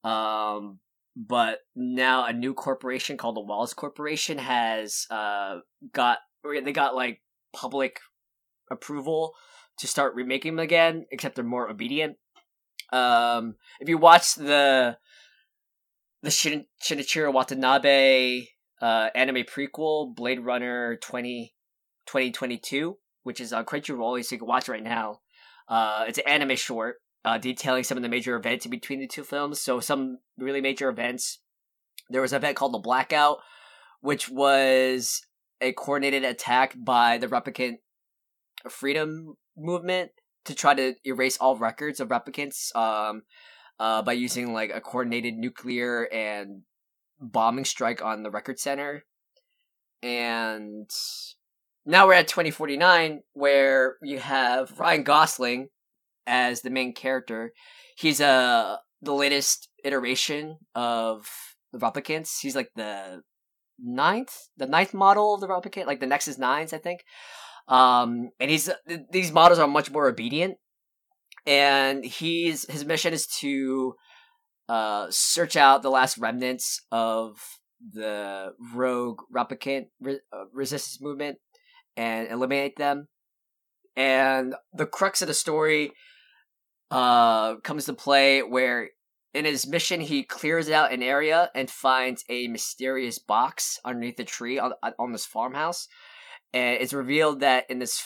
Speaker 3: Um, but now a new corporation called the Wallace Corporation has uh got they got like public approval to start remaking them again, except they're more obedient. Um, if you watch the the Shin- Shinichiro Watanabe uh, anime prequel, Blade Runner 20, 2022, which is on Crunchyroll, so you can watch right now. Uh, it's an anime short uh, detailing some of the major events in between the two films. So some really major events. There was an event called the Blackout, which was a coordinated attack by the replicant freedom movement to try to erase all records of replicants um, uh, by using like a coordinated nuclear and bombing strike on the record center. And now we're at 2049 where you have Ryan Gosling as the main character. He's uh, the latest iteration of the replicants. He's like the ninth, the ninth model of the replicant, like the Nexus Nines, I think. Um, and he's these models are much more obedient, and he's his mission is to uh search out the last remnants of the rogue replicant re- uh, resistance movement and eliminate them. And the crux of the story uh comes to play where in his mission he clears out an area and finds a mysterious box underneath a tree on on this farmhouse and it's revealed that in this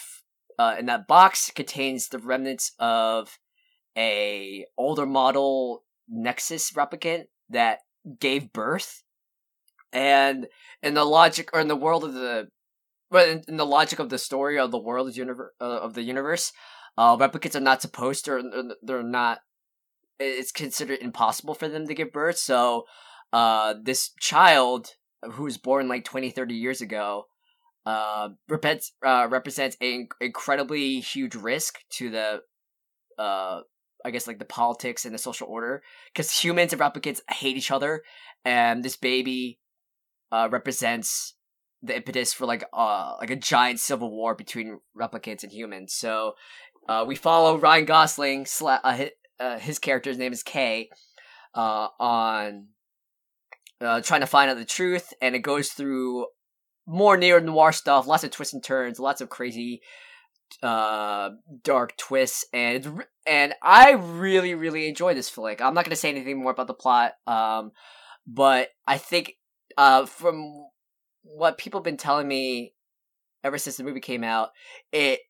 Speaker 3: uh in that box contains the remnants of a older model nexus replicant that gave birth and in the logic or in the world of the but in, in the logic of the story of the world universe uh, of the universe uh, replicants are not supposed to, they're not, it's considered impossible for them to give birth. So, uh, this child who was born like 20, 30 years ago, uh, represents, uh, represents an incredibly huge risk to the, uh, I guess like the politics and the social order because humans and replicants hate each other, and this baby uh, represents the impetus for like uh like a giant civil war between replicants and humans. So uh, we follow Ryan Gosling, sla- uh, his, uh, his, character's name is Kay, uh, on uh, trying to find out the truth, and it goes through more neo noir stuff, lots of twists and turns, lots of crazy, uh, dark twists, and and I really really enjoy this flick. I'm not gonna say anything more about the plot, um, but I think uh, from what people have been telling me ever since the movie came out, it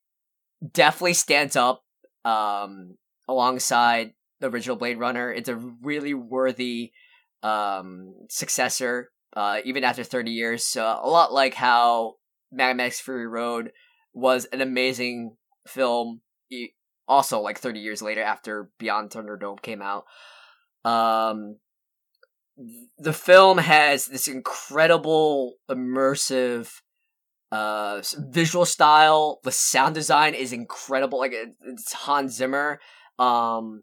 Speaker 3: definitely stands up um, alongside the original Blade Runner. It's a really worthy um, successor, uh, even after 30 years. So a lot like how Mad Max Fury Road was an amazing film, also like 30 years later after Beyond Thunderdome came out. Um, the film has this incredible immersive uh visual style the sound design is incredible like it's hans zimmer um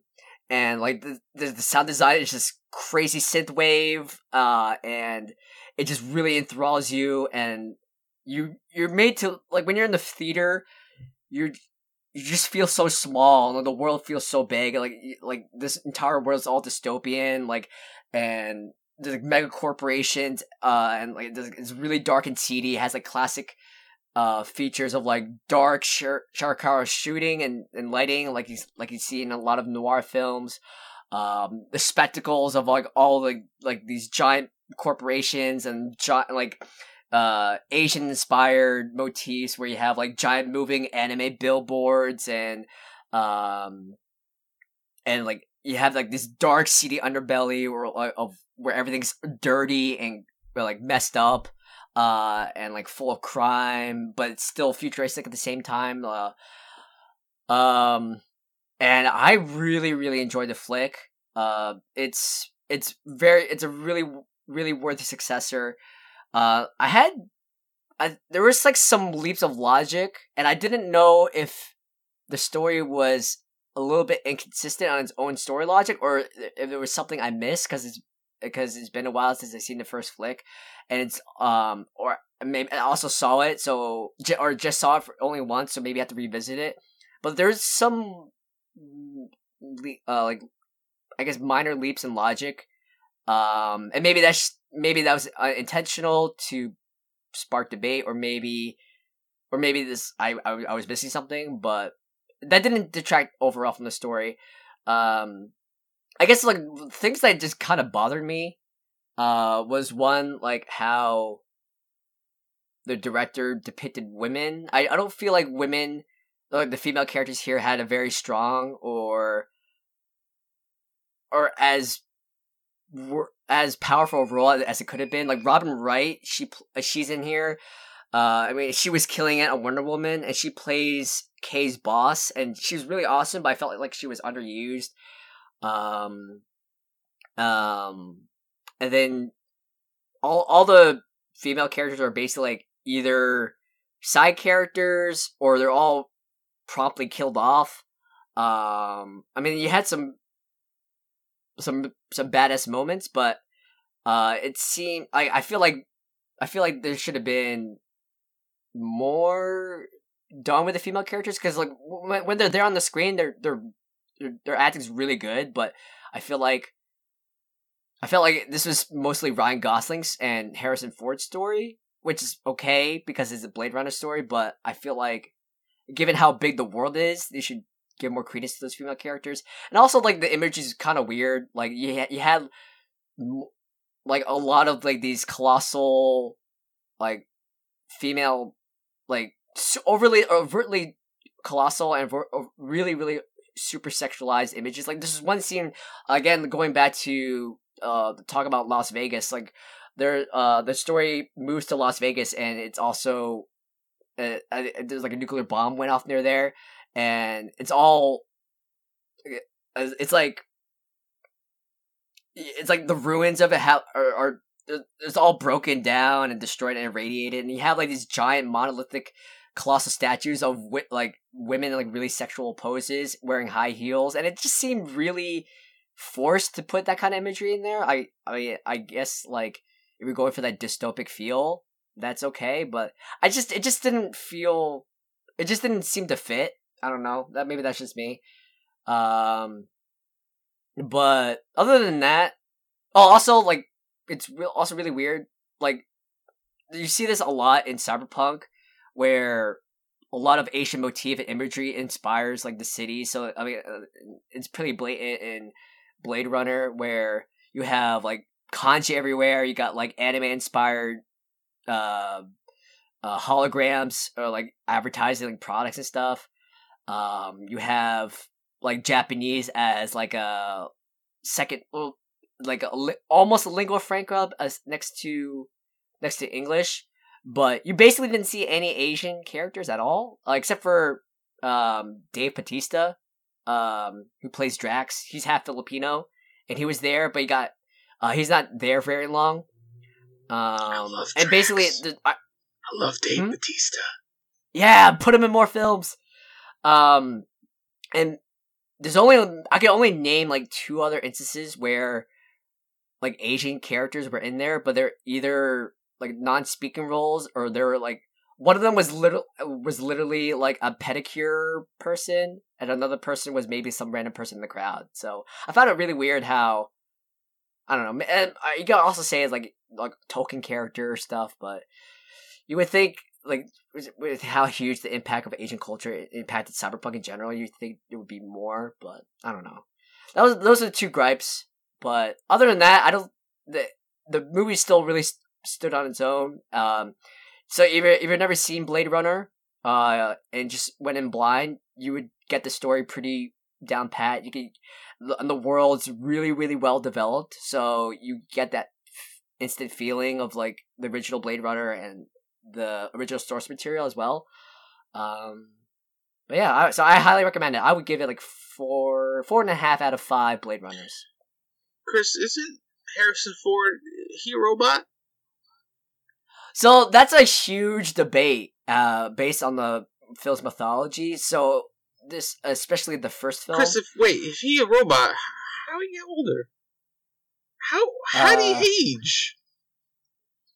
Speaker 3: and like the, the, the sound design is just crazy synth wave uh and it just really enthralls you and you you're made to like when you're in the theater you're you just feel so small and the world feels so big like like this entire world is all dystopian like and there's like mega corporations, uh, and like it's really dark and seedy. It has like classic uh features of like dark chiaroscuro shooting and, and lighting, like you like you see in a lot of noir films. Um, the spectacles of like all the like these giant corporations and giant like uh Asian inspired motifs where you have like giant moving anime billboards and um and like you have like this dark seedy underbelly or of where everything's dirty and like messed up uh and like full of crime but still futuristic at the same time uh, um and i really really enjoyed the flick. Uh it's it's very it's a really really worthy successor. Uh i had I, there was like some leaps of logic and i didn't know if the story was a little bit inconsistent on its own story logic or if there was something i missed because it's because it's been a while since I've seen the first flick, and it's um or maybe I also saw it so or just saw it only once, so maybe I have to revisit it. But there's some uh like I guess minor leaps in logic, um, and maybe that's maybe that was uh, intentional to spark debate, or maybe or maybe this I, I I was missing something, but that didn't detract overall from the story. Um, I guess like things that just kind of bothered me uh was one like how the director depicted women. I, I don't feel like women, like the female characters here, had a very strong or or as as powerful a role as it could have been. Like Robin Wright, she uh, she's in here. Uh, I mean, she was killing it on Wonder Woman, and she plays Kay's boss, and she was really awesome. But I felt like she was underused. Um, um, and then all all the female characters are basically like either side characters or they're all promptly killed off. Um, I mean, you had some some some badass moments, but uh, it seemed I I feel like I feel like there should have been more done with the female characters because like when, they're there on the screen, they're they're their, their acting's really good, but I feel like I felt like this was mostly Ryan Gosling's and Harrison Ford's story, which is okay because it's a Blade Runner story, but I feel like given how big the world is, they should give more credence to those female characters. And also like the image is kind of weird. Like you ha- you had like a lot of like these colossal like female like overly overtly colossal and really really super sexualized images. Like this is one scene again going back to uh talk about Las Vegas. Like there uh the story moves to Las Vegas and it's also uh, uh, there's like a nuclear bomb went off near there and it's all uh, it's like it's like the ruins of it have are, are it's all broken down and destroyed and irradiated and you have like these giant monolithic colossal statues of wi- like women in like really sexual poses wearing high heels and it just seemed really forced to put that kind of imagery in there. I i i guess like if you're going for that dystopic feel that's okay but i just it just didn't feel it just didn't seem to fit. I don't know. That maybe that's just me. Um but other than that oh also like it's also really weird. Like you see this a lot in cyberpunk where a lot of Asian motif and imagery inspires like the city. So I mean, uh, it's pretty blatant in Blade Runner where you have like kanji everywhere. You got like anime inspired uh, uh, holograms or like advertising like, products and stuff. Um, you have like Japanese as like a second, like a almost a lingua franca as next to next to English but you basically didn't see any Asian characters at all, uh, except for um, Dave Batista, um, who plays Drax. He's half Filipino, and he was there, but he got uh, he's not there very long. Um, and basically, the, I,
Speaker 4: I, love Dave hmm? Batista.
Speaker 3: Yeah, put him in more films. Um, and there's only I can only name like two other instances where like Asian characters were in there, but they're either like non-speaking roles or they're like one of them was little was literally like a pedicure person and another person was maybe some random person in the crowd. So i found it really weird how i don't know and uh, you can also say it's like like token character stuff but you would think like with how huge the impact of asian culture impacted cyberpunk in general you think it would be more but i don't know. That was those are the two gripes but other than that i don't the the movie's still really stood on its own. Um, so if, if you've never seen Blade Runner, uh, and just went in blind, you would get the story pretty down pat. You and the world's really, really well developed, so you get that instant feeling of like the original Blade Runner and the original source material as well. Um, but yeah, I, so I highly recommend it. I would give it like four, four and a half out of five Blade Runners.
Speaker 4: Chris, isn't Harrison Ford he a robot?
Speaker 3: So that's a huge debate uh, based on the film's mythology. So this, especially the first film.
Speaker 4: Chris, if, wait, if he a robot, how do he get older? How how uh, do he age?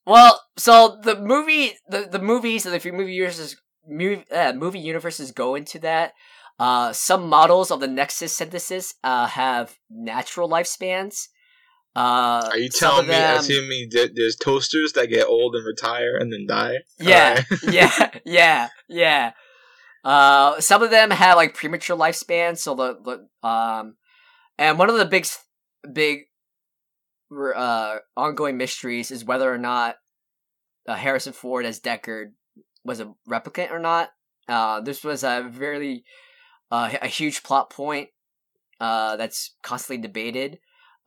Speaker 3: Well, so the movie, the the movies, and the movie universes, movie, uh, movie universes go into that. Uh, some models of the Nexus synthesis uh, have natural lifespans, uh,
Speaker 4: Are you telling me, them... assuming there's toasters that get old and retire and then die?
Speaker 3: Yeah, right. yeah, yeah, yeah. Uh, some of them have like premature lifespans, so the, the um, and one of the big, big, uh, ongoing mysteries is whether or not uh, Harrison Ford as Deckard was a replicant or not. Uh, this was a very uh, a huge plot point uh, that's constantly debated.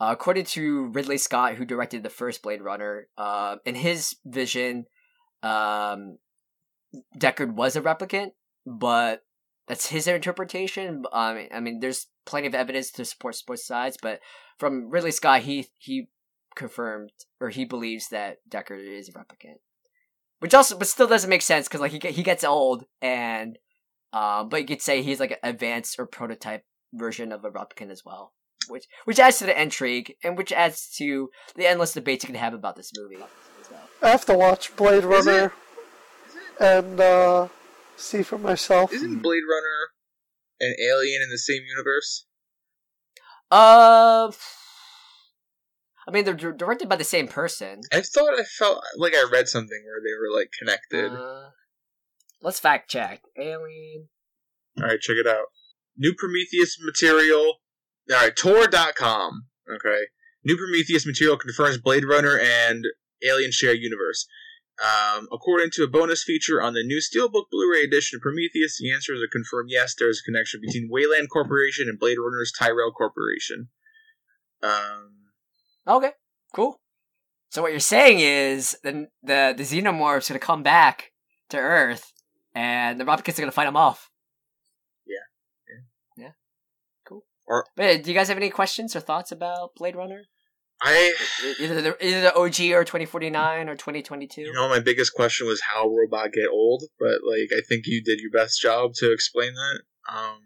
Speaker 3: Uh, according to Ridley Scott, who directed the first Blade Runner, uh, in his vision, um, Deckard was a replicant, but that's his interpretation. I mean, I mean, there's plenty of evidence to support both sides, but from Ridley Scott, he he confirmed or he believes that Deckard is a replicant, which also but still doesn't make sense because like he he gets old and um, but you could say he's like an advanced or prototype version of a replicant as well, which which adds to the intrigue and which adds to the endless debates you can have about this movie. So,
Speaker 2: I have to watch Blade
Speaker 4: Is it-
Speaker 2: Runner and uh, see for myself.
Speaker 4: Isn't Blade Runner an alien in the same universe?
Speaker 3: uh, I mean they're dir- directed by the same person.
Speaker 4: I thought I felt like I read something where they were like connected.
Speaker 3: Uh, let's fact check. Alien.
Speaker 4: All right, check it out. New Prometheus material. All right, Tor.com. Okay. New Prometheus material confirms Blade Runner and Alien share universe. Um, according to a bonus feature on the new Steelbook Blu-ray edition of Prometheus, the answer is a confirmed yes. There is a connection between Weyland Corporation and Blade Runner's Tyrell Corporation. Um,
Speaker 3: Okay, cool. So what you're saying is the the the xenomorph's gonna come back to Earth, and the replicants are gonna fight them off.
Speaker 4: Yeah.
Speaker 3: Yeah. Cool.
Speaker 4: Or-
Speaker 3: but do you guys have any questions or thoughts about Blade Runner?
Speaker 4: I,
Speaker 3: Either the either the OG or 2049 or 2022.
Speaker 4: you know, my biggest question was how robot get old, but like I think you did your best job to explain that. Um,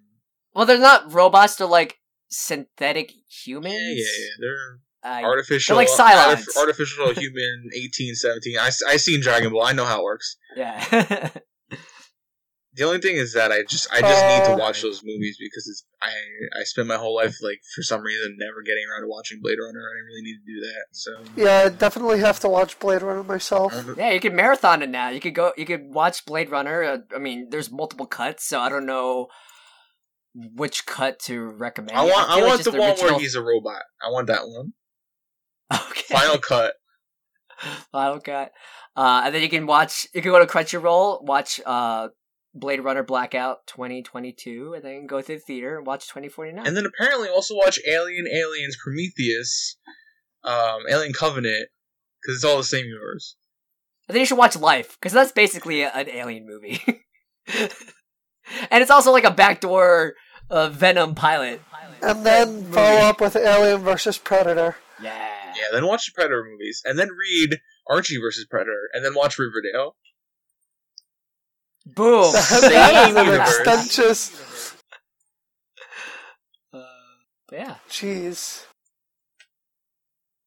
Speaker 3: well, they're not robots; they're like synthetic
Speaker 4: yeah,
Speaker 3: humans.
Speaker 4: yeah, yeah, they're
Speaker 3: Uh,
Speaker 4: artificial,
Speaker 3: like Cylons.
Speaker 4: artificial human eighteen seventeen. I I seen Dragon Ball. I know how it works.
Speaker 3: yeah.
Speaker 4: The only thing is that I just I just need to
Speaker 2: Uh.
Speaker 4: watch those movies because it's I I spent my whole life like for some reason never getting around to watching Blade Runner and I really need to do that. So
Speaker 2: Yeah, I definitely have to watch Blade Runner myself.
Speaker 3: Yeah, you could marathon it now. You could go. You could watch Blade Runner. Uh, I mean, there's multiple cuts, so I don't know which cut to recommend.
Speaker 4: I want I,
Speaker 3: feel like
Speaker 4: want
Speaker 3: just
Speaker 4: the one where he's a robot. I want that one.
Speaker 3: okay.
Speaker 4: Final cut.
Speaker 3: Final cut. Uh, and then you can watch. You can go to Crunchyroll, watch uh, Blade Runner Blackout 2022, and then go to the theater and watch 2049.
Speaker 4: And then apparently also watch Alien, Aliens, Prometheus, um, Alien Covenant because it's all the same universe.
Speaker 3: I think you should watch Life because that's basically a- an alien movie, and it's also like a backdoor uh, Venom pilot.
Speaker 2: And then
Speaker 3: Movie.
Speaker 2: follow up with Alien versus Predator.
Speaker 3: Yeah.
Speaker 4: Yeah, then watch the Predator movies, and then read Archie versus Predator, and then watch Riverdale.
Speaker 3: Boom.
Speaker 2: That
Speaker 3: Same
Speaker 2: an extensious.
Speaker 3: Uh, yeah.
Speaker 2: Jeez.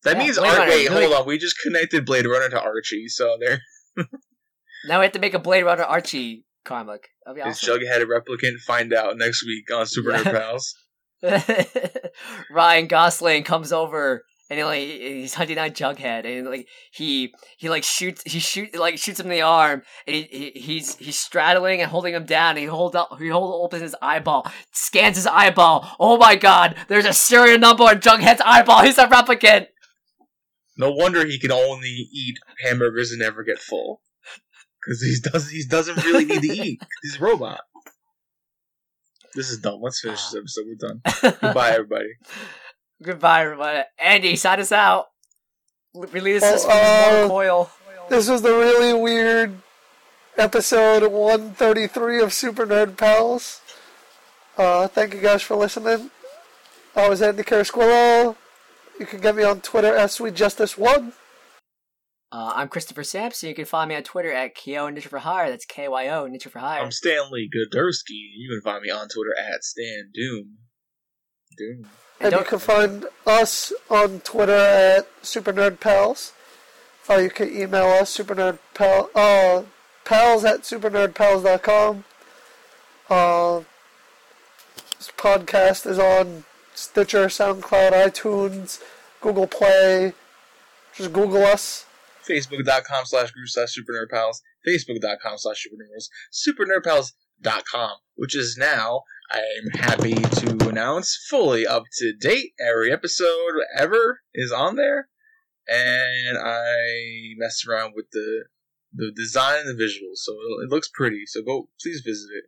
Speaker 4: That
Speaker 3: Yeah,
Speaker 4: means
Speaker 3: Blade
Speaker 4: Ar-
Speaker 3: Runner,
Speaker 4: wait,
Speaker 3: really-
Speaker 4: hold on. We just connected Blade Runner to Archie, so there
Speaker 3: Now we have to make a Blade Runner Archie comic. That'd be
Speaker 4: is. Jughead a replicant. Find out next week on Super
Speaker 3: Yeah.
Speaker 4: Nerd Pals.
Speaker 3: Ryan Gosling comes over and he like he's hunting down Jughead and like he he like shoots he shoot like shoots him in the arm and he, he he's he's straddling and holding him down and he hold up he hold opens his eyeball scans his eyeball oh my god there's a serial number on Jughead's eyeball he's a replicant
Speaker 4: No wonder he can only eat hamburgers and never get full. Because he does he doesn't really need to eat. He's a robot. This is dumb. Let's finish this episode. We're done. Goodbye, everybody.
Speaker 3: Goodbye everybody Andy sign us out release
Speaker 2: Well,
Speaker 3: us from
Speaker 2: uh,
Speaker 3: this coil
Speaker 2: This was the really weird episode 133 of Super Nerd Pals. Uh, thank you guys for listening. I was Andy Carasquillo. You can get me on Twitter at SweetJustice1.
Speaker 3: uh, I'm Christopher Sampson you can find me on Twitter at Kyo Ninja for Hire that's K Y O Ninja for Hire
Speaker 4: I'm Stanley Godursky. You can find me on Twitter at Stan Doom. Doom.
Speaker 2: And you can find us on Twitter at Super Nerd Pals. Uh, you can email us, supernerdpal, uh, pals at supernerdpals.com. Uh, this podcast is on Stitcher, SoundCloud, iTunes, Google Play. Just Google us.
Speaker 4: Facebook.com slash group slash Super Nerd Pals. Facebook.com slash Super Nerd Pals. SuperNerdPals.com, which is now, I'm happy to announce, fully up to date. Every episode ever is on there. And I messed around with the the design and the visuals. So it, it looks pretty. So go, please visit it.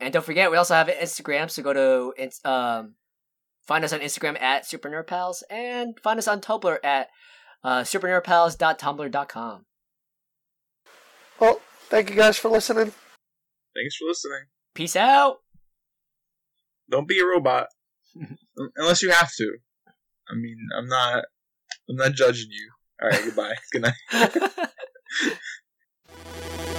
Speaker 3: And don't forget, we also have an Instagram, so go to ins- um, find us on Instagram at Super Nerd Pals and find us on Tumblr at uh, supernerdpals.tumblr.com.
Speaker 2: Well, thank you guys for listening.
Speaker 4: Thanks for listening.
Speaker 3: Peace out.
Speaker 4: Don't be a robot, unless you have to. I mean, I'm not. I'm not judging you. All right. Goodbye. Good night.